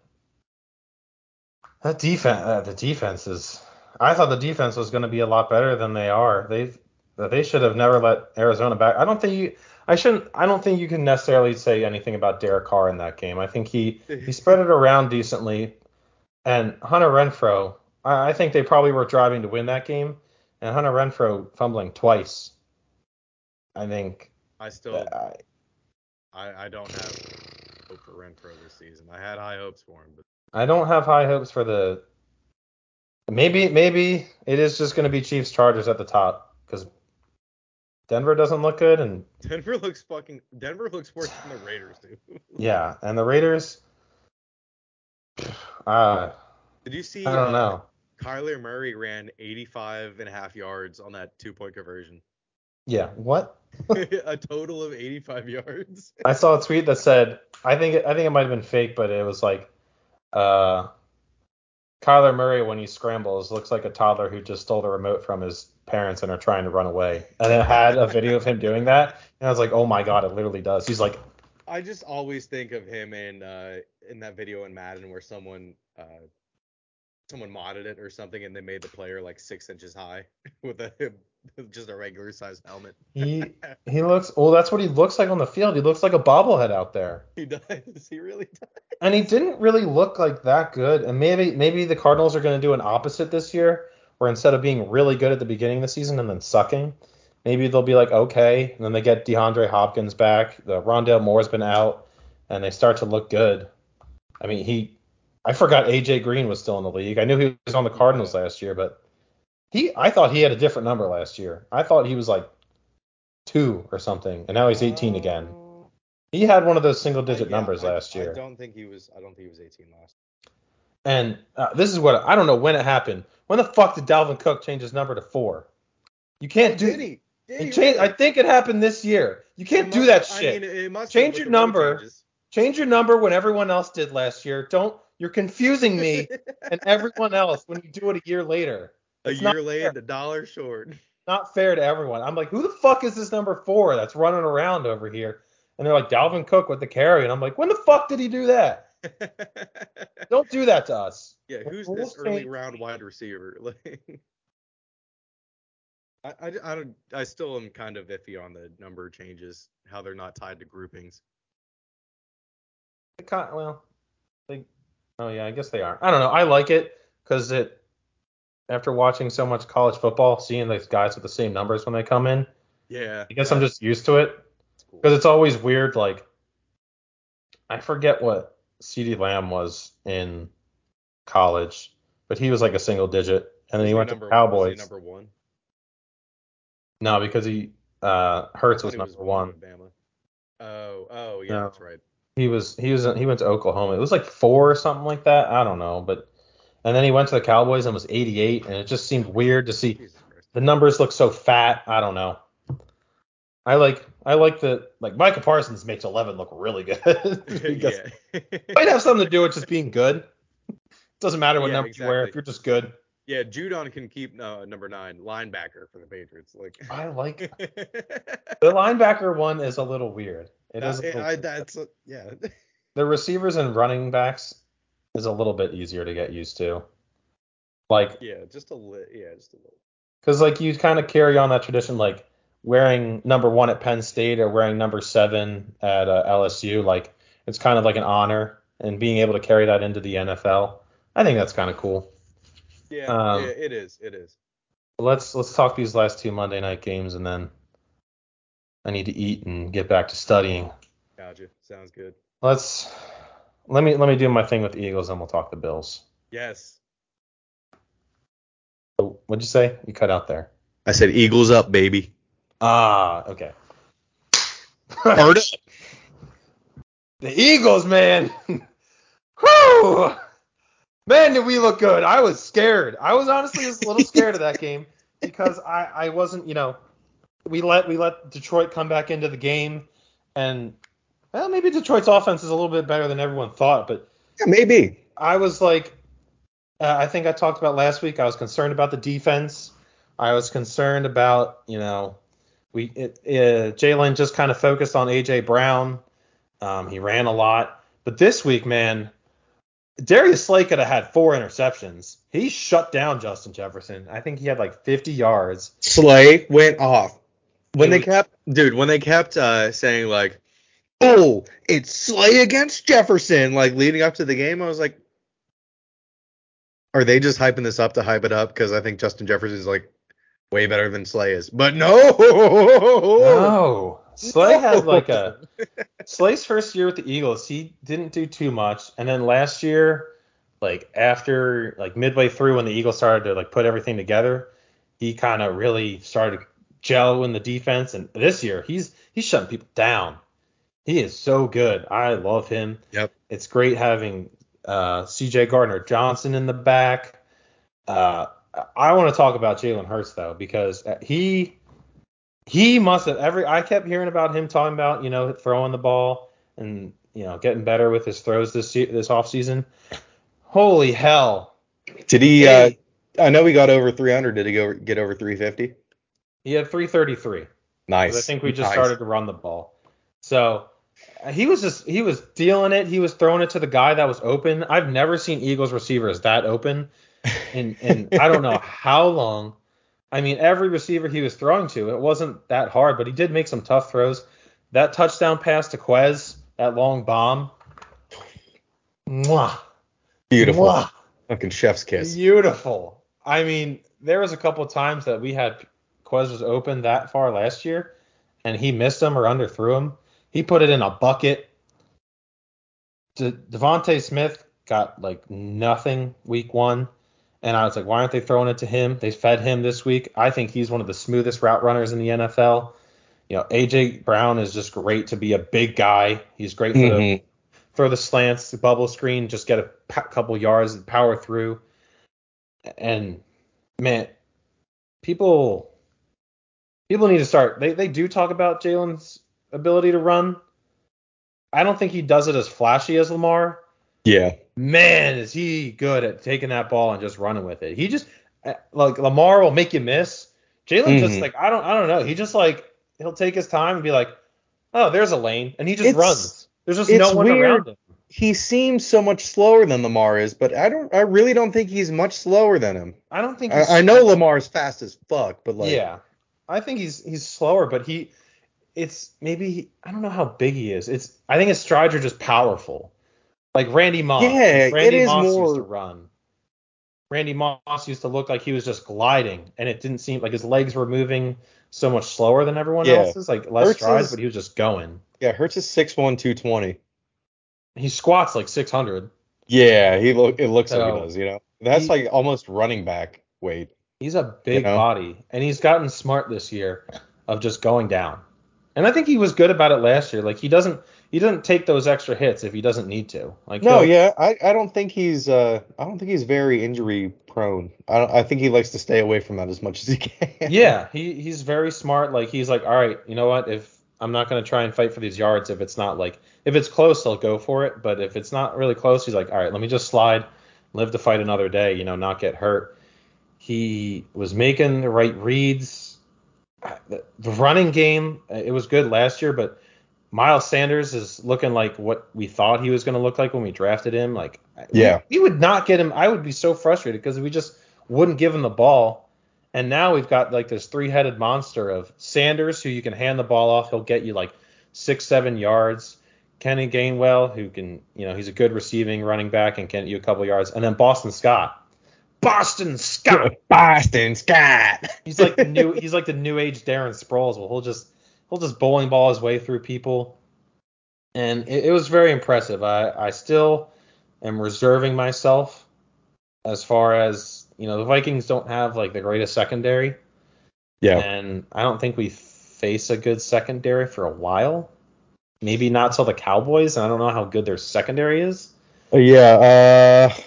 That defense, uh, the defense is. I thought the defense was going to be a lot better than they are. They've they should have never let Arizona back. I don't think you. I shouldn't. I don't think you can necessarily say anything about Derek Carr in that game. I think he he spread it around decently, and Hunter Renfrow. I, I think they probably were driving to win that game, and Hunter Renfrow fumbling twice. I think. I still, uh, I, I don't have hope for Renfrow this season. I had high hopes for him, but I don't have high hopes for the. Maybe maybe it is just going to be Chiefs Chargers at the top because Denver doesn't look good and Denver looks fucking. Denver looks worse than the Raiders do. yeah and the Raiders. Uh, Did you see? I don't uh, know. Kyler Murray ran 85 and a half yards on that two point conversion. Yeah, what? a total of 85 yards. I saw a tweet that said I think I think it might have been fake, but it was like, uh, Kyler Murray when he scrambles looks like a toddler who just stole the remote from his parents and are trying to run away. And it had a video of him doing that, and I was like, oh my god, it literally does. He's like, I just always think of him in uh, in that video in Madden where someone uh, someone modded it or something and they made the player like six inches high with a just a regular size helmet. he he looks well. That's what he looks like on the field. He looks like a bobblehead out there. He does. He really does. And he didn't really look like that good. And maybe maybe the Cardinals are going to do an opposite this year, where instead of being really good at the beginning of the season and then sucking, maybe they'll be like okay, and then they get DeAndre Hopkins back. The Rondale Moore's been out, and they start to look good. I mean, he I forgot AJ Green was still in the league. I knew he was on the Cardinals last year, but he I thought he had a different number last year. I thought he was like two or something, and now he's 18 again. Uh, He had one of those single digit yeah, numbers I- last year. I don't think he was. I don't think he was 18 last. And uh, this is what I don't know when it happened. When the fuck did Dalvin Cook change his number to four? You can't do. Did he? Did He he changed, I think it happened this year. You can't It do must- that I shit. mean, it must Change your with the rule number. Change your number when everyone else did last year. Don't. You're confusing me and everyone else when you do it a year later. A It's year late, fair. a dollar short. Not fair to everyone. I'm like, who the fuck is this number four that's running around over here? And they're like, Dalvin Cook with the carry. And I'm like, when the fuck did he do that? Don't do that to us. yeah, who's Rules this early change. round wide receiver? Like, I, I, I don't. I still am kind of iffy on the number changes, how they're not tied to groupings. They kind- Well, they, oh yeah, I guess they are. I don't know. I like it because it, after watching so much college football, seeing these guys with the same numbers when they come in, Yeah. I guess I'm just used to it because it's always weird. Like, I forget what CeeDee Lamb was in college, but he was like a single digit, and then Was he went to number, Cowboys. Was he number one. No, because he uh Hurts was number one. with Bama. Oh, oh yeah, No. that's right. He was he was he went to Oklahoma. It was like four or something like that. I don't know, but and then he went to the Cowboys and was 88, and it just seemed weird to see the numbers look so fat. I don't know. I like I like the like Micah Parsons makes 11 look really good. because yeah. it might have something to do with just being good. It Doesn't matter what Yeah, number you wear if you're just good. yeah, Judon can keep uh, number nine linebacker for the Patriots. Like. I like the linebacker one is a little weird. It is. a That- little I, that's a, yeah. the receivers and running backs is a little bit easier to get used to. Like, yeah, just a li- yeah, just a little. because like you kind of carry on that tradition, like wearing number one at Penn State or wearing number seven at uh, LSU. Like, it's kind of like an honor, and being able to carry that into the NFL, I think that's kind of cool. Yeah, Um, yeah, it is, it is. Let's let's talk these last two Monday night games, and then I need to eat and get back to studying. Gotcha. Sounds good. Let's let me let me do my thing with the Eagles, and we'll talk the Bills. Yes. So, what'd you say? You cut out there. I said Eagles up, baby. Ah, okay. Hard up. the Eagles, man. Whew. Man, did we look good. I was scared. I was honestly just a little scared of that game because I, I wasn't, you know, we let we let Detroit come back into the game and well, maybe Detroit's offense is a little bit better than everyone thought, but Yeah, maybe. I was like, uh, I think I talked about last week. I was concerned about the defense. I was concerned about, you know, we it, uh, Jalen just kind of focused on AJ Brown. Um, he ran a lot, but this week, man, Darius Slay could have had four interceptions. He shut down Justin Jefferson. I think he had like 50 yards. Slay went off. When It they kept, dude, when they kept uh, saying like, "Oh, it's Slay against Jefferson," like leading up to the game, I was like, "Are they just hyping this up to hype it up?" Because I think Justin Jefferson is like way better than Slay is. But no, No, Slay had No. like a Slay's first year with the Eagles, he didn't do too much, and then last year, like after like midway through when the Eagles started to like put everything together, he kind of really started to gel in the defense. And this year, he's he's shutting people down. He is so good. I love him. Yep. It's great having uh, C.J. Gardner Johnson in the back. Uh, I want to talk about Jalen Hurts though because he he must have every I kept hearing about him talking about, you know, throwing the ball and, you know, getting better with his throws this this offseason. Holy hell. Did he? Uh, I know he got over 300. Did he go get over 350? he had 333. Nice. I think we just Nice. started to run the ball. So uh, he was just he was dealing it. He was throwing it to the guy that was open. I've never seen Eagles receivers that open in in I don't know how long. I mean, every receiver he was throwing to, it wasn't that hard, but he did make some tough throws. That touchdown pass to Quez, that long bomb. Mwah, Beautiful. mwah. Fucking chef's kiss. Beautiful. I mean, there was a couple of times that we had Quez was open that far last year, and he missed him or underthrew him. He put it in a bucket. De- DeVonta Smith got like nothing week one, and I was like, why aren't they throwing it to him? They fed him this week. I think he's one of the smoothest route runners in the NFL. You know, AJ Brown is just great to be a big guy. He's great for the Mhm. throw the slants, the bubble screen, just get a p- couple yards and power through. And man, people people need to start. They they do talk about Jalen's ability to run. I don't think he does it as flashy as Lamar. Yeah. Man, is he good at taking that ball and just running with it. He just uh, like Lamar will make you miss. Jalen just Mhm. like I don't I don't know. He just like he'll take his time and be like, oh, there's a lane, and he just It's- runs. There's just no one weird. around him. He seems so much slower than Lamar is, but I don't. I really don't think he's much slower than him. I don't think he's I, I know Lamar's fast as fuck, but like, yeah, I think he's he's slower, but he, it's maybe I don't know how big he is. It's I think his strides are just powerful, like Randy Moss. Yeah, Randy it is Moss used more- to run. Randy Moss used to look like he was just gliding, and it didn't seem like his legs were moving so much slower than everyone Yeah. else's, like less Hurts strides, is- but he was just going. yeah, Hurts is six one, two twenty. He squats like 600. Yeah, he look. It looks like he does. You know, that's he- like almost running back weight. He's a big know? body, and he's gotten smart this year of just going down. And I think he was good about it last year. Like he doesn't he doesn't take those extra hits if he doesn't need to. Like No, yeah, I, I don't think he's uh I don't think he's very injury prone. I don't, I think he likes to stay away from that as much as he can. yeah, he he's very smart. Like he's like, all right, you know what? If I'm not gonna try and fight for these yards, if it's not like if it's close, I'll go for it. But if it's not really close, he's like, all right, let me just slide, live to fight another day. You know, not get hurt. He was making the right reads. The, the running game, it was good last year, but Miles Sanders is looking like what we thought he was going to look like when we drafted him. Like, we- Yeah. we, would not get him. I would be so frustrated because we just wouldn't give him the ball. And now we've got like this three-headed monster of Sanders, who you can hand the ball off. He'll get you like six, seven yards. Kenny Gainwell, who can, you know, he's a good receiving running back and can get you a couple yards. And then Boston Scott. Boston Scott. Boston Scott. He's like the new he's like the new age Darren Sproles. Well, he'll just he'll just bowling ball his way through people, and it, it was very impressive. I I still am reserving myself as far as you know the Vikings don't have like the greatest secondary, yeah. and I don't think we face a good secondary for a while. Maybe not till the Cowboys, and I don't know how good their secondary is. Uh, yeah. Uh.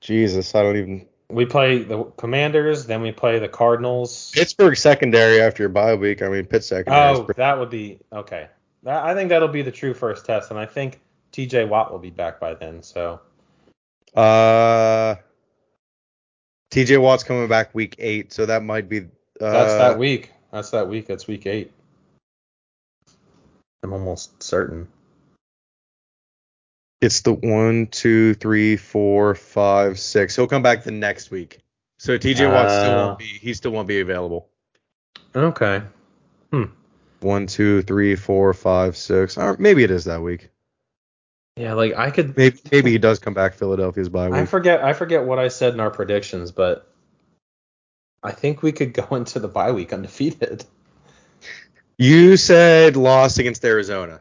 Jesus, I don't even. We play the Commanders, then we play the Cardinals. Pittsburgh secondary after your bye week. I mean, Pitt secondary. Oh, pretty- that would be okay. I think that'll be the true first test, and I think T.J. Watt will be back by then. So Uh. T.J. Watt's coming back week eight, so that might be. Uh, that's that week. That's that week. That's week eight. I'm almost certain. It's the one, two, three, four, five, six. He'll come back the next week. So T.J. Watt still won't uh. be. He still won't be available. Okay. Hmm. One, two, three, four, five, six. Or maybe it is that week. Yeah, like I could. Maybe maybe he does come back Philadelphia's bye week. I forget. I forget what I said in our predictions, but I think we could go into the bye week undefeated. You said loss against Arizona.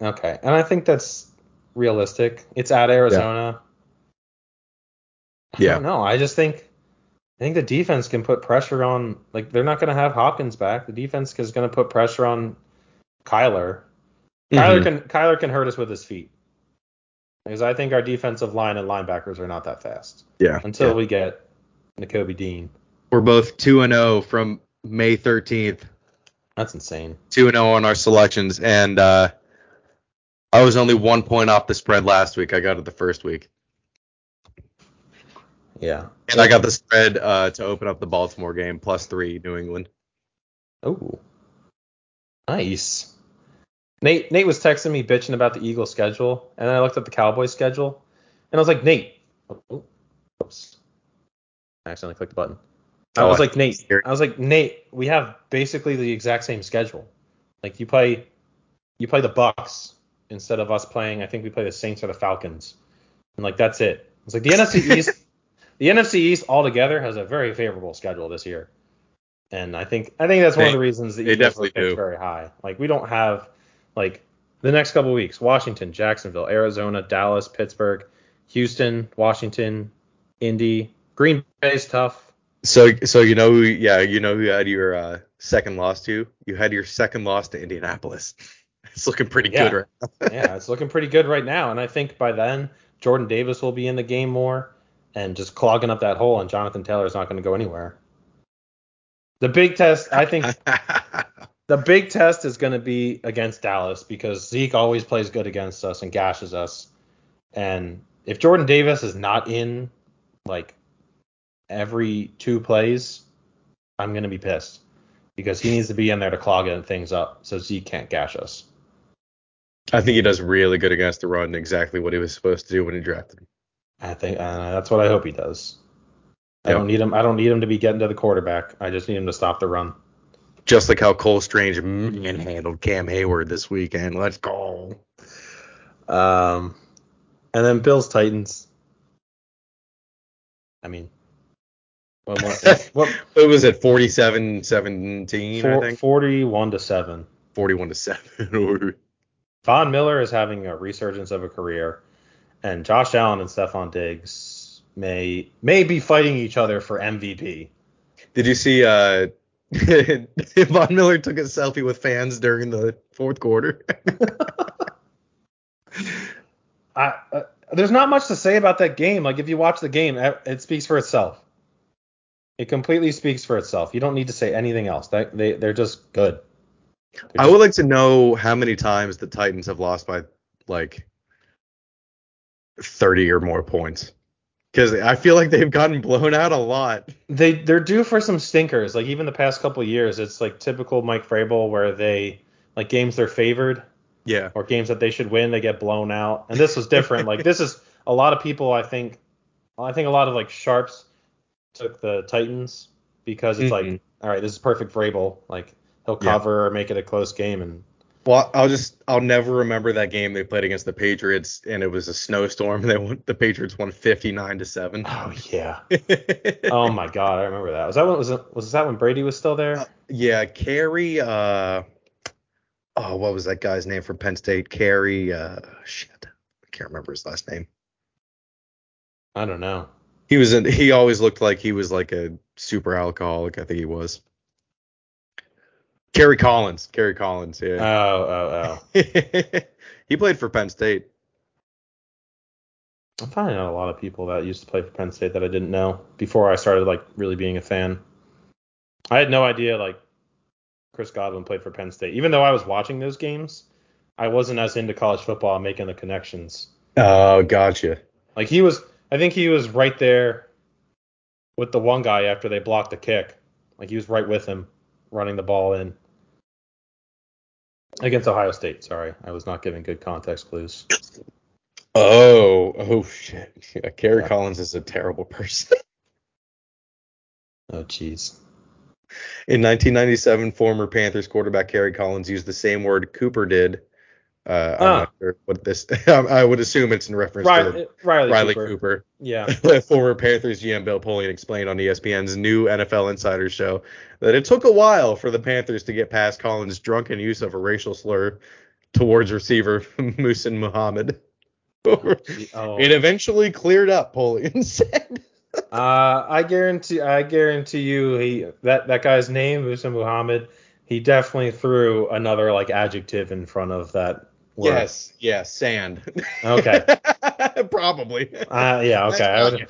Okay, and I think that's realistic. It's at Arizona. Yeah. don't. I just think I think the defense can put pressure on. Like they're not going to have Hopkins back. The defense is going to put pressure on Kyler. Kyler Mhm. can Kyler can hurt us with his feet. Because I think our defensive line and linebackers are not that fast Yeah. until yeah. we get Nakobe Dean. we're both two and zero from May 13th. That's insane. Two and zero on our selections, and uh, I was only one point off the spread last week. I got it the first week, Yeah. and I got the spread uh, to open up the Baltimore game plus three New England. Oh, nice. Nate Nate was texting me bitching about the Eagles schedule, and then I looked at the Cowboys schedule, and I was like, Nate, oh, oops, I accidentally clicked the button. I Oh, was I- like, Nate, I was like, Nate, we have basically the exact same schedule. Like you play, you play the Bucks instead of us playing. I think we play the Saints or the Falcons, and like that's it. It's like the NFC East, the NFC East altogether has a very favorable schedule this year. And I think I think that's one of the reasons that they definitely do. very high. Like we don't have like the next couple of weeks: Washington, Jacksonville, Arizona, Dallas, Pittsburgh, Houston, Washington, Indy, Green Bay's tough. So so you know yeah you know who you had your uh, second loss to you had your second loss to Indianapolis. It's looking pretty Yeah. good right. yeah, it's looking pretty good right now, and I think by then Jordan Davis will be in the game more and just clogging up that hole, and Jonathan Taylor is not going to go anywhere. The big test, I think, the big test is going to be against Dallas because Zeke always plays good against us and gashes us, and if Jordan Davis is not in like every two plays, I'm going to be pissed because he needs to be in there to clog things up so Zeke can't gash us. I think he does really good against the run. Exactly what he was supposed to do when he drafted him. I think uh, that's what I hope he does. I Yep. don't need him. I don't need him to be getting to the quarterback. I just need him to stop the run. Just like how Cole Strange manhandled Cam Heyward this weekend. Let's go. Um, and then Bills Titans. I mean, what, what, what, It was at 47 17, I think. 41 to seven. 41 to 7. Von Miller is having a resurgence of a career, and Josh Allen and Stefon Diggs may may be fighting each other for MVP. Did you see uh Von Miller took a selfie with fans during the fourth quarter? I, uh, there's not much to say about that game. Like if you watch the game, it, it speaks for itself. It completely speaks for itself. You don't need to say anything else. That they they're just good. They're I would like to know how many times the Titans have lost by like 30 or more points. Because I feel like they've gotten blown out a lot. they they're due for some stinkers. Like even the past couple of years, it's like typical Mike Vrabel where they like games they're favored Yeah. or games that they should win, they get blown out. And this was different. like this is a lot of people. I think I think a lot of like sharps took the Titans because it's like Mhm. all right, this is perfect Vrabel. Like he'll Yeah. cover or make it a close game and Well, I'll just I'll never remember that game they played against the Patriots and it was a snowstorm and they won, the Patriots won 59 to 7. Oh yeah. oh my god, I remember that. Was that when was it, was that when Brady was still there? Uh, yeah, Kerry. Uh, oh, what was that guy's name from Penn State? Kerry. Uh, shit, I can't remember his last name. I don't know. He was. In, he always looked like he was like a super alcoholic. I think he was. Kerry Collins. Kerry Collins. Oh, Yeah. oh, oh. oh. he played for Penn State. I'm finding out a lot of people that used to play for Penn State that I didn't know before I started like really being a fan. I had no idea like Chris Godwin played for Penn State. Even though I was watching those games, I wasn't as into college football and making the connections. Oh, gotcha. Like he was I think he was right there with the one guy after they blocked the kick. Like he was right with him running the ball in. Against Ohio State, sorry. I was not giving good context clues. Oh, oh shit. Yeah, Kerry Yeah. Collins is a terrible person. Oh jeez. In 1997, former Panthers quarterback Kerry Collins used the same word Cooper did. Uh, I'm Ah. not sure what this. I would assume it's in reference Riley, to Riley, Riley Cooper. Cooper. Yeah. former Panthers GM Bill Polian explained on ESPN's new NFL Insider show that it took a while for the Panthers to get past Collins' drunken use of a racial slur towards receiver Muhsin Muhammad. Oh. It eventually cleared up, Polian said. Uh, I guarantee, I guarantee you, he that that guy's name, Musa Muhammad, he definitely threw another like adjective in front of that word. Yes, yes, sand. Okay. Probably. Uh, yeah. Okay. I, would,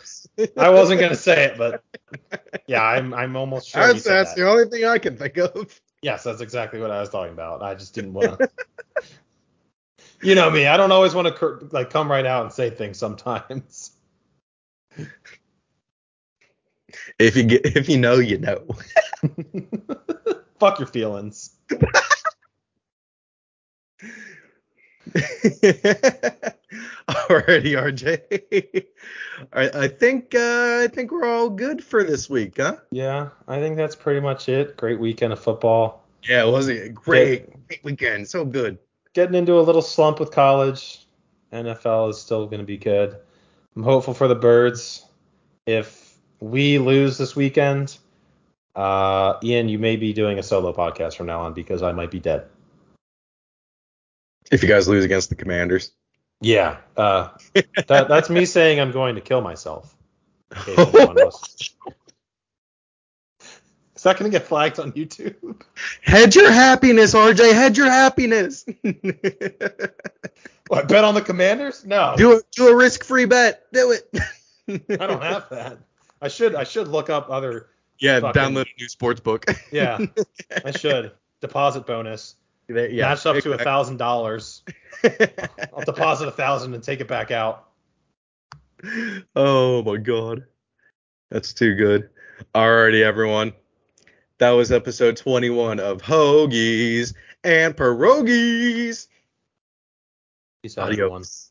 I wasn't gonna say it, but yeah, I'm I'm almost sure. That's, that's that. the only thing I can think of. Yes, that's exactly what I was talking about. I just didn't want to. you know me. I don't always want to like come right out and say things sometimes. If you get, if you know, you know. Fuck your feelings. Alrighty, RJ. I, I think uh, I think we're all good for this week, huh? Yeah, I think that's pretty much it. Great weekend of football. Yeah, it was a great, great weekend. So good. getting into a little slump with college. NFL is still going to be good. I'm hopeful for the Birds. If we lose this weekend, uh, Ian, you may be doing a solo podcast from now on because I might be dead. If you guys lose against the Commanders. Yeah, uh, that, that's me saying I'm going to kill myself. in case anyone was- Is that gonna get flagged on YouTube? Hedge your happiness, RJ. Hedge your happiness. What? Bet on the Commanders? No, do a do a risk free bet. Do it. I don't have that. I should. I should look up other. Yeah, Fucking- download a new sports book. Yeah, I should. Deposit bonus. Yeah. Matched up to a thousand dollars. I'll deposit a thousand and take it back out. oh my god. That's too good. Alrighty, everyone. That was episode 21 of Hoagies and Pierogis. Peace out, everyone. Adios.